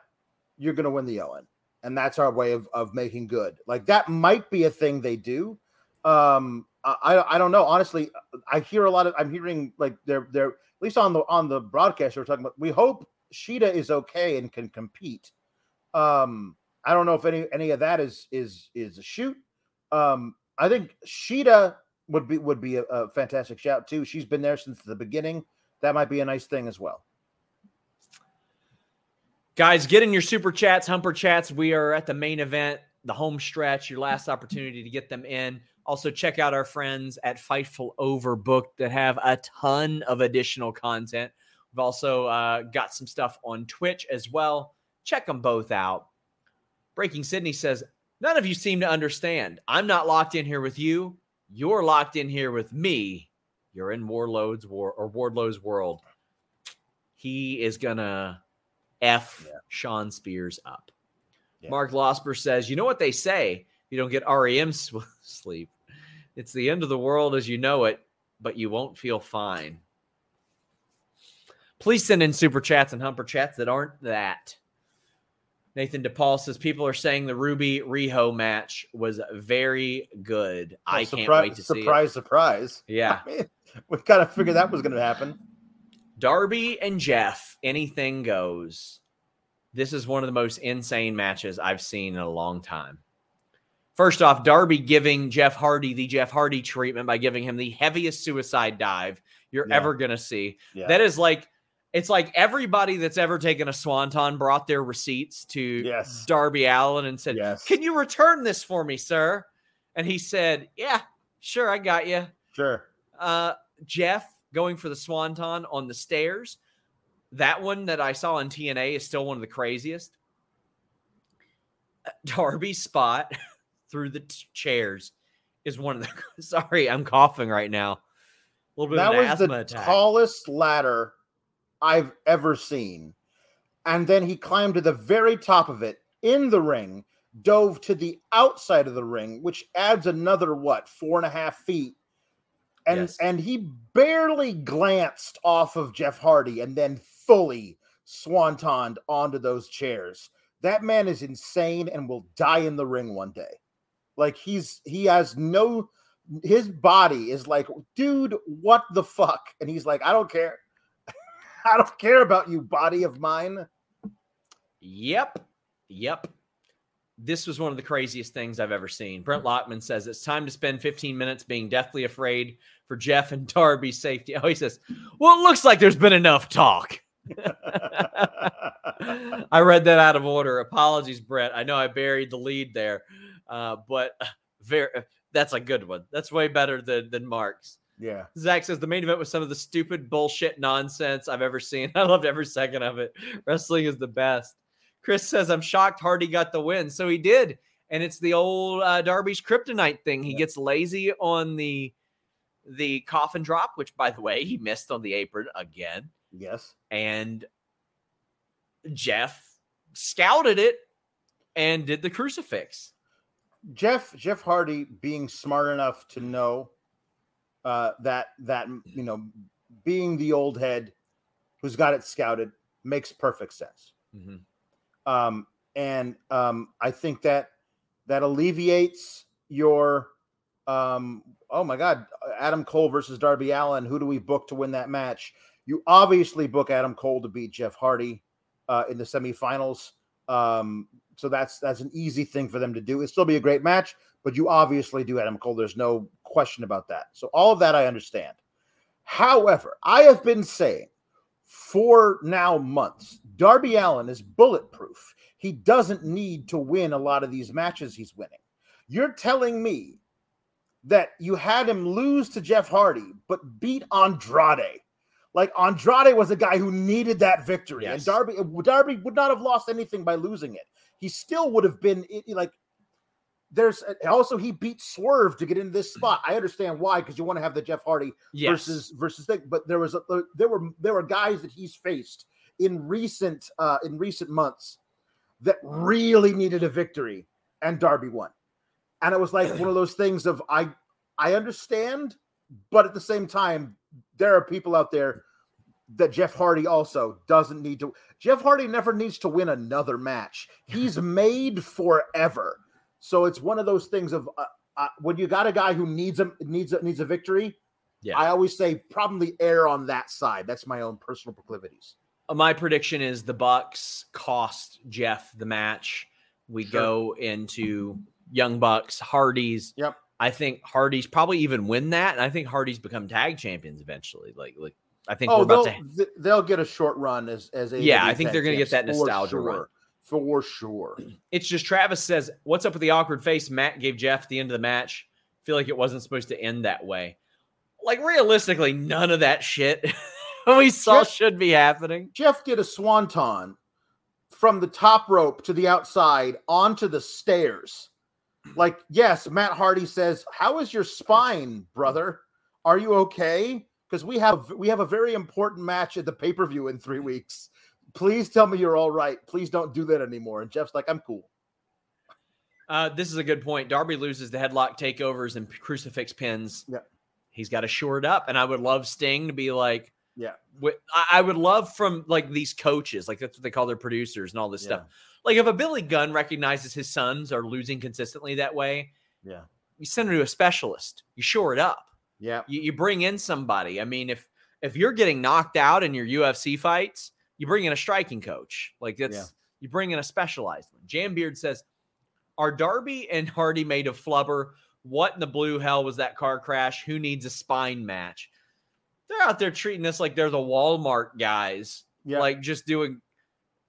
you're going to win the Owen, and that's our way of of making good. Like that might be a thing they do. Um, I I- don't know. Honestly, I hear a lot of. I'm hearing like they're they're at least on the on the broadcast. They're talking about. We hope Shida is okay and can compete. Um, I don't know if any any of that is is is a shoot. Um, I think Shida would be would be a, a fantastic shout too. She's been there since the beginning. That might be a nice thing as well. Guys, get in your super chats, humper chats. We are at the main event, the home stretch, your last opportunity to get them in. Also, check out our friends at Fightful Overbooked that have a ton of additional content. We've also uh, got some stuff on Twitch as well. Check them both out. Breaking Sydney says, None of you seem to understand. I'm not locked in here with you. You're locked in here with me. You're in Warlord's war or Wardlow's world. He is gonna F Yeah. Shawn Spears up. Yeah. Mark Losper says, You know what they say? You don't get REM [LAUGHS] sleep, it's the end of the world as you know it, but you won't feel fine. Please send in super chats and humper chats that aren't that. Nathan DePaul says people are saying the Ruby Riho match was very good. Oh, I Well, can't surprise, wait to see surprise, surprise. [LAUGHS] Yeah. I mean, we kind of figured that was going to happen. Darby and Jeff, anything goes. This is one of the most insane matches I've seen in a long time. First off, Darby giving Jeff Hardy the Jeff Hardy treatment by giving him the heaviest suicide dive you're Yeah. ever going to see. Yeah. That is like, it's like everybody that's ever taken a swanton brought their receipts to Yes. Darby Allin and said, Yes. Can you return this for me, sir? And he said, Yeah, sure, I got you Sure. uh, Jeff going for the swanton on the stairs. That one that I saw on TNA is still one of the craziest. [LAUGHS] Darby's spot [LAUGHS] through the t- chairs is one of the. [LAUGHS] Sorry, I'm coughing right now. A little bit That of an was asthma the attack. tallest ladder I've ever seen. And then he climbed to the very top of it in the ring, dove to the outside of the ring, which adds another what four and a half feet. And Yes. and he barely glanced off of Jeff Hardy and then fully swantoned onto those chairs. That man is insane and will die in the ring one day. Like he's he has no his body is like, dude, what the fuck? And he's like, I don't care. [LAUGHS] I don't care about you, body of mine. Yep. Yep. This was one of the craziest things I've ever seen. Brent Lockman says it's time to spend 15 minutes being deathly afraid for Jeff and Darby's safety. Oh, he says, Well, it looks like there's been enough talk. [LAUGHS] I read that out of order. Apologies, Brett. I know I buried the lead there, uh, but very that's a good one. That's way better than than Mark's. Yeah. Zach says the main event was some of the stupid bullshit nonsense I've ever seen. [LAUGHS] I loved every second of it. Wrestling is the best. Chris says I'm shocked Hardy got the win. So he did, and it's the old uh, Darby's kryptonite thing. He gets lazy on the the coffin drop, which by the way he missed on the apron again, Yes. and Jeff scouted it and did the crucifix. Jeff Jeff Hardy being smart enough to know uh, that that you know being the old head who's got it scouted makes perfect sense. Mhm. Um, and um, I think that that alleviates your um, oh my god, Adam Cole versus Darby Allin. Who do we book to win that match? You obviously book Adam Cole to beat Jeff Hardy uh, in the semifinals. Um, so that's that's an easy thing for them to do. It'll still be a great match, but you obviously do Adam Cole. There's no question about that. So all of that I understand. However, I have been saying for now months, Darby Allin is bulletproof. He doesn't need to win a lot of these matches he's winning. You're telling me that you had him lose to Jeff Hardy, but beat Andrade. Like Andrade was a guy who needed that victory, Yes. and Darby Darby would not have lost anything by losing it. He still would have been like. There's also he beat Swerve to get into this spot. I understand why because you want to have the Jeff Hardy Yes. versus versus thing. But there was a, there were there were guys that he's faced in recent uh in recent months that really needed a victory, and Darby won. And it was like one of those [CLEARS THROAT] things of I I understand, but at the same time, there are people out there that Jeff Hardy also doesn't need to. Jeff Hardy never needs to win another match. [LAUGHS] He's made forever. So it's one of those things of uh, uh, when you got a guy who needs a needs a, needs a victory. Yeah. I always say probably err on that side. That's my own personal proclivities. Uh, my prediction is the Bucks cost Jeff the match. We Sure. go into Young Bucks, Hardys. Yep. I think Hardys probably even win that, and I think Hardys become tag champions eventually. Like, like I think we're Oh, about they'll, to. th- they'll get a short run as as a Yeah, I think they're gonna get that nostalgia run. For sure. It's just Travis says, "What's up with the awkward face?" Matt gave Jeff at the end of the match. feel like it wasn't supposed to end that way. Like realistically, none of that shit [LAUGHS] we saw Jeff- should be happening. Jeff did a swanton from the top rope to the outside onto the stairs. Like, yes, Matt Hardy says, "How is your spine, brother? Are you okay? Because we have we have a very important match at the pay per view in three weeks. Please tell me you're all right. Please don't do that anymore." And Jeff's like, "I'm cool." Uh, this is a good point. Darby loses the headlock takeovers and crucifix pins. Yeah. He's got to shore it up. And I would love Sting to be like, Yeah. I I would love from like these coaches, like that's what they call their producers and all this stuff. Like if a Billy Gunn recognizes his sons are losing consistently that way, Yeah. you send him to a specialist. You shore it up. Yeah. You, you bring in somebody. I mean, if if you're getting knocked out in your UFC fights, you bring in a striking coach. Like that's Yeah. you bring in a specialized one. Jam Beard says, "Are Darby and Hardy made of flubber? What in the blue hell was that car crash? Who needs a spine match?" They're out there treating this like they're the Walmart guys, Yeah. like just doing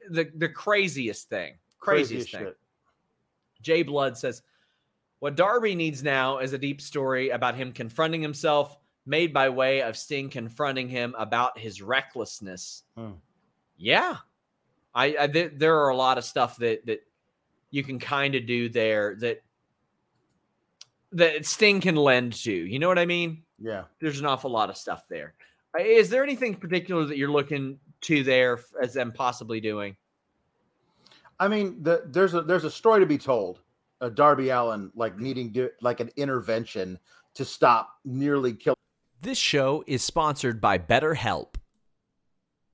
the the craziest thing, Crazy craziest thing. shit. Jay Blood says, What Darby needs now is a deep story about him confronting himself, made by way of Sting confronting him about his recklessness. Hmm. Yeah. I, I th- there are a lot of stuff that that you can kind of do there that that Sting can lend to. You know what I mean? Yeah. There's an awful lot of stuff there. Uh, there anything particular that you're looking to there f- as them possibly doing? I mean, the, there's a there's a story to be told. Uh, Darby Allin like needing to, like an intervention to stop nearly killing. This show is sponsored by BetterHelp.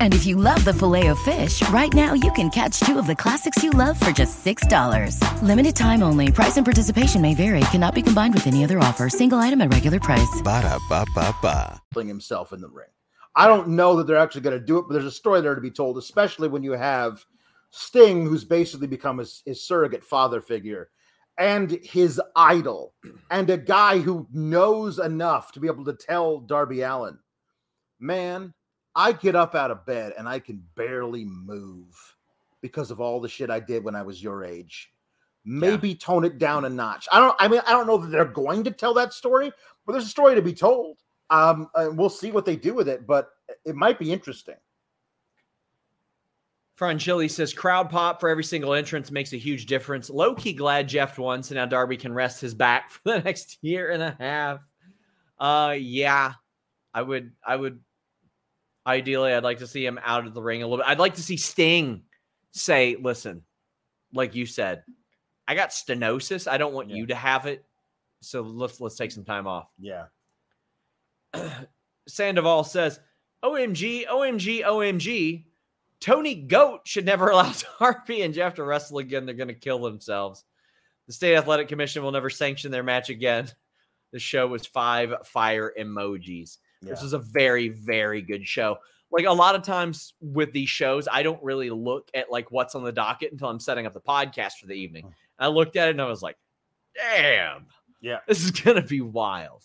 And if you love the filet of fish, right now you can catch two of the classics you love for just $6. Limited time only. Price and participation may vary. Cannot be combined with any other offer. Single item at regular price. Ba-da-ba-ba-ba. himself in the ring. I don't know that they're actually going to do it, but there's a story there to be told, especially when you have Sting, who's basically become his, his surrogate father figure, and his idol, and a guy who knows enough to be able to tell Darby Allin, man, I get up out of bed and I can barely move because of all the shit I did when I was your age. Maybe tone it down a notch. I don't. I mean, I don't know that they're going to tell that story, but there's a story to be told. Um, and we'll see what they do with it, but it might be interesting. Franchilli says crowd pop for every single entrance makes a huge difference. Low key glad Jeff won, so now Darby can rest his back [LAUGHS] for the next year and a half. Uh, yeah, I would, I would. Ideally, I'd like to see him out of the ring a little bit. I'd like to see Sting say, "Listen, like you said, I got stenosis. I don't want Yeah. you to have it. So let's let's take some time off." Yeah. [CLEARS THROAT] Sandoval says, OMG, OMG, OMG. Tony Goat should never [LAUGHS] allow Darby and Jeff to wrestle again. They're going to kill themselves. The state athletic commission will never sanction their match again. The show was five fire emojis. Yeah. This was a very, very good show. Like a lot of times with these shows, I don't really look at like what's on the docket until I'm setting up the podcast for the evening. And I looked at it and I was like, damn, Yeah. [LAUGHS] this is gonna be wild.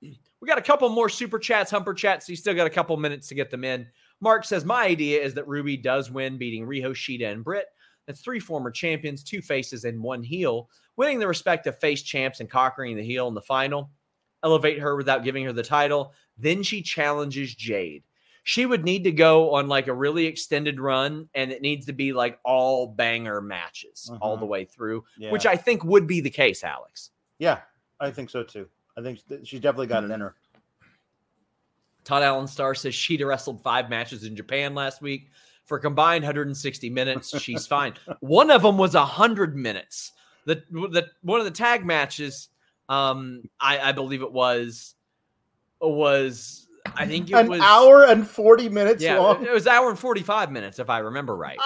We got a couple more super chats, humper chats. So you still got a couple minutes to get them in. Mark says, My idea is that Ruby does win, beating Riho, Shida, and Britt. That's three former champions, two faces, and one heel, winning the respective face champs and conquering the heel in the final. Elevate her without giving her the title. Then she challenges Jade. She would need to go on like a really extended run, and it needs to be like all banger matches all Mhm. the way through, Yeah. which I think would be the case, Alex. Yeah, I think so too. I think she's definitely got it in her. Todd Allen Star says Shida wrestled five matches in Japan last week for combined 160 minutes. She's fine. [LAUGHS] One of them was 100 minutes. The, the one of the tag matches, um, I, I believe it was, was I think it An was hour and 40 minutes Yeah, long. it was hour and 45 minutes if I remember right.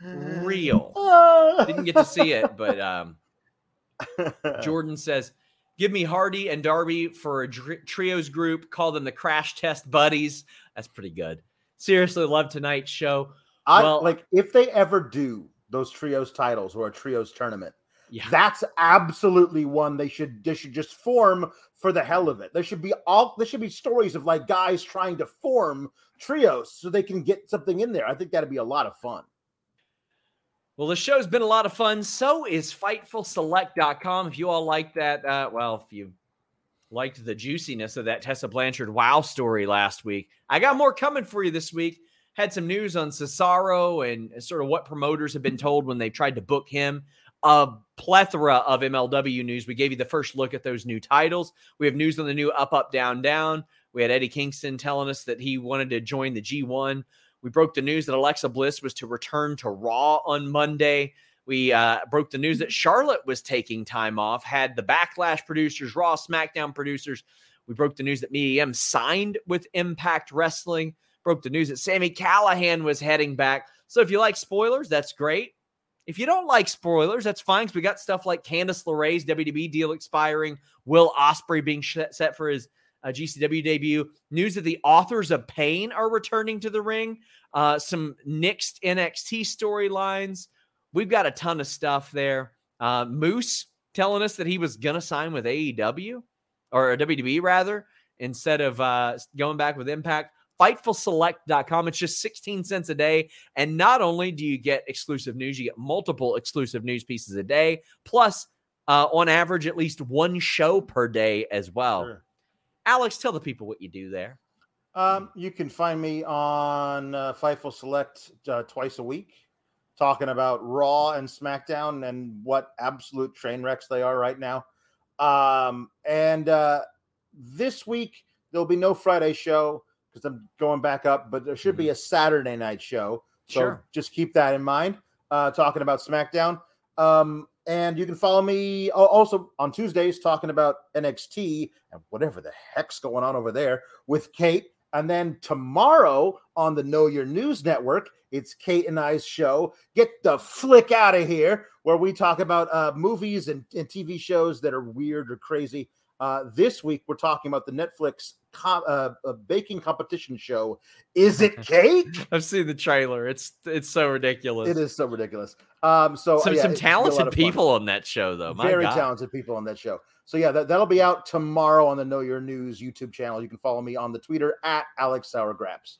Unreal. [LAUGHS] Didn't get to see it, but um, Jordan says, "Give me Hardy and Darby for a dr- trios group. Call them the Crash Test Buddies. That's pretty good. Seriously, love tonight's show. I Well- like if they ever do those trios titles or a trios tournament. Yeah, That's absolutely one they should they should just form for the hell of it. There should be all there should be stories of like guys trying to form trios so they can get something in there. I think that'd be a lot of fun. Well, the show's been a lot of fun. So is FightfulSelect.com. If you all like that, uh, well, if you liked the juiciness of that Tessa Blanchard wow story last week, I got more coming for you this week. Had some news on Cesaro and sort of what promoters have been told when they've tried to book him. A plethora of MLW news. We gave you the first look at those new titles. We have news on the new Up, Up, Down, Down. We had Eddie Kingston telling us that he wanted to join the G1. We broke the news that Alexa Bliss was to return to Raw on Monday. We uh, broke the news that Charlotte was taking time off, had the Backlash producers, Raw, SmackDown producers. We broke the news that Yim signed with Impact Wrestling. Broke the news that Sami Callihan was heading back. So if you like spoilers, that's great. If you don't like spoilers, that's fine because we got stuff like Candice LeRae's WWE deal expiring, Will Ospreay being set for his uh, GCW debut, news that the authors of Pain are returning to the ring, uh, some nixed NXT storylines. We've got a ton of stuff there. Uh, Moose telling us that he was to sign with AEW or WWE rather, instead of uh, going back with Impact. FightfulSelect.com. It's just 16 cents a day. And not only do you get exclusive news, you get multiple exclusive news pieces a day, plus, uh, on average, at least one show per day as well. Sure. Alex, tell the people what you do there. Um, you can find me on uh, Fightful Select uh, twice a week, talking about Raw and SmackDown and what absolute train wrecks they are right now. Um, and uh, this week there'll be no Friday show because I'm going back up, but there should be a Saturday night show. So Sure. just keep that in mind. Uh, talking about SmackDown. Um, and you can follow me also on Tuesdays talking about NXT and whatever the heck's going on over there with Kate. And then tomorrow on the Know Your News Network, it's Kate and I's show. Get the flick out of here, where we talk about uh, movies and, and TV shows that are weird or crazy. Uh, this week, we're talking about the Netflix co- uh, uh, baking competition show. Is it [LAUGHS] cake? I've seen the trailer. It's it's so ridiculous. it is so ridiculous. Um, so Some, yeah, some it's gonna be a lot talented people on that show, though. My very God. talented people on that show. So yeah, that, that'll be out tomorrow on the Know Your News YouTube channel. You can follow me on the Twitter at Alex Sourgraps.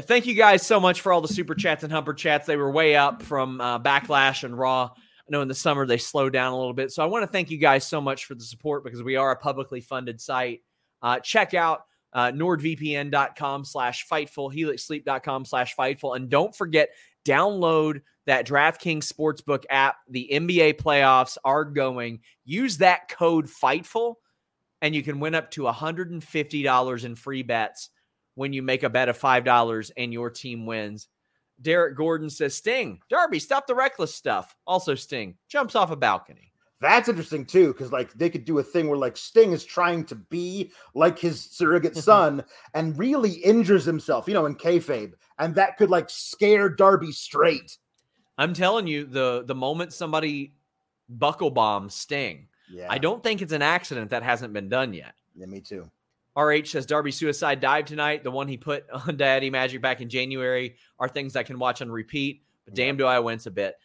Thank you guys so much for all the super chats and humper chats. They were way up from uh, Backlash and Raw. I know in the summer they slow down a little bit. So I want to thank you guys so much for the support because we are a publicly funded site. Uh, check out uh, nordvpn.com slash fightful, helixsleep.com slash fightful. And don't forget, download that DraftKings Sportsbook app. The NBA playoffs are going. Use that code FIGHTFUL, and you can win up to $150 in free bets when you make a bet of $5 and your team wins. Derek Gordon says, Sting, Darby, stop the reckless stuff. Also, Sting jumps off a balcony. That's interesting too, because like they could do a thing where like Sting is trying to be like his surrogate [LAUGHS] son and really injures himself, you know, in kayfabe, and that could like scare Darby straight. I'm telling you, the the moment somebody buckle bomb sting. Yeah. I don't think it's an accident that hasn't been done yet. Yeah, me too. RH says Darby suicide dive tonight. The one he put [LAUGHS] on Daddy Magic back in January are things I can watch on repeat. But damn, do I wince a bit.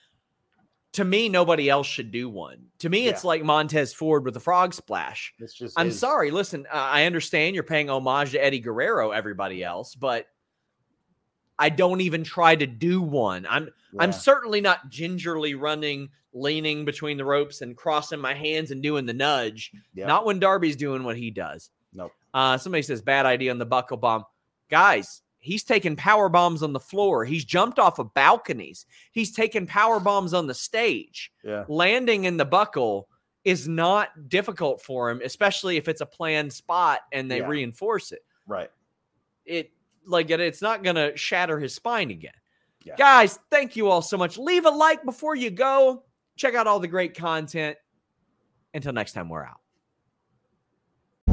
To me, nobody else should do one. To me, it's like Montez Ford with the frog splash. It's just. I'm his- sorry. Listen, I understand you're paying homage to Eddie Guerrero, everybody else, but I don't even try to do one. I'm I'm certainly not gingerly running, leaning between the ropes and crossing my hands and doing the nudge. Yeah. Not when Darby's doing what he does. Uh, somebody says bad idea on the buckle bomb. Guys, he's taken power bombs on the floor. He's jumped off of balconies. He's taken power bombs on the stage. Yeah. Landing in the buckle is not difficult for him, especially if it's a planned spot and they Yeah. reinforce it. Right. It like it- it's not gonna shatter his spine again. Yeah. Guys, thank you all so much. Leave a like before you go. Check out all the great content. Until next time, we're out.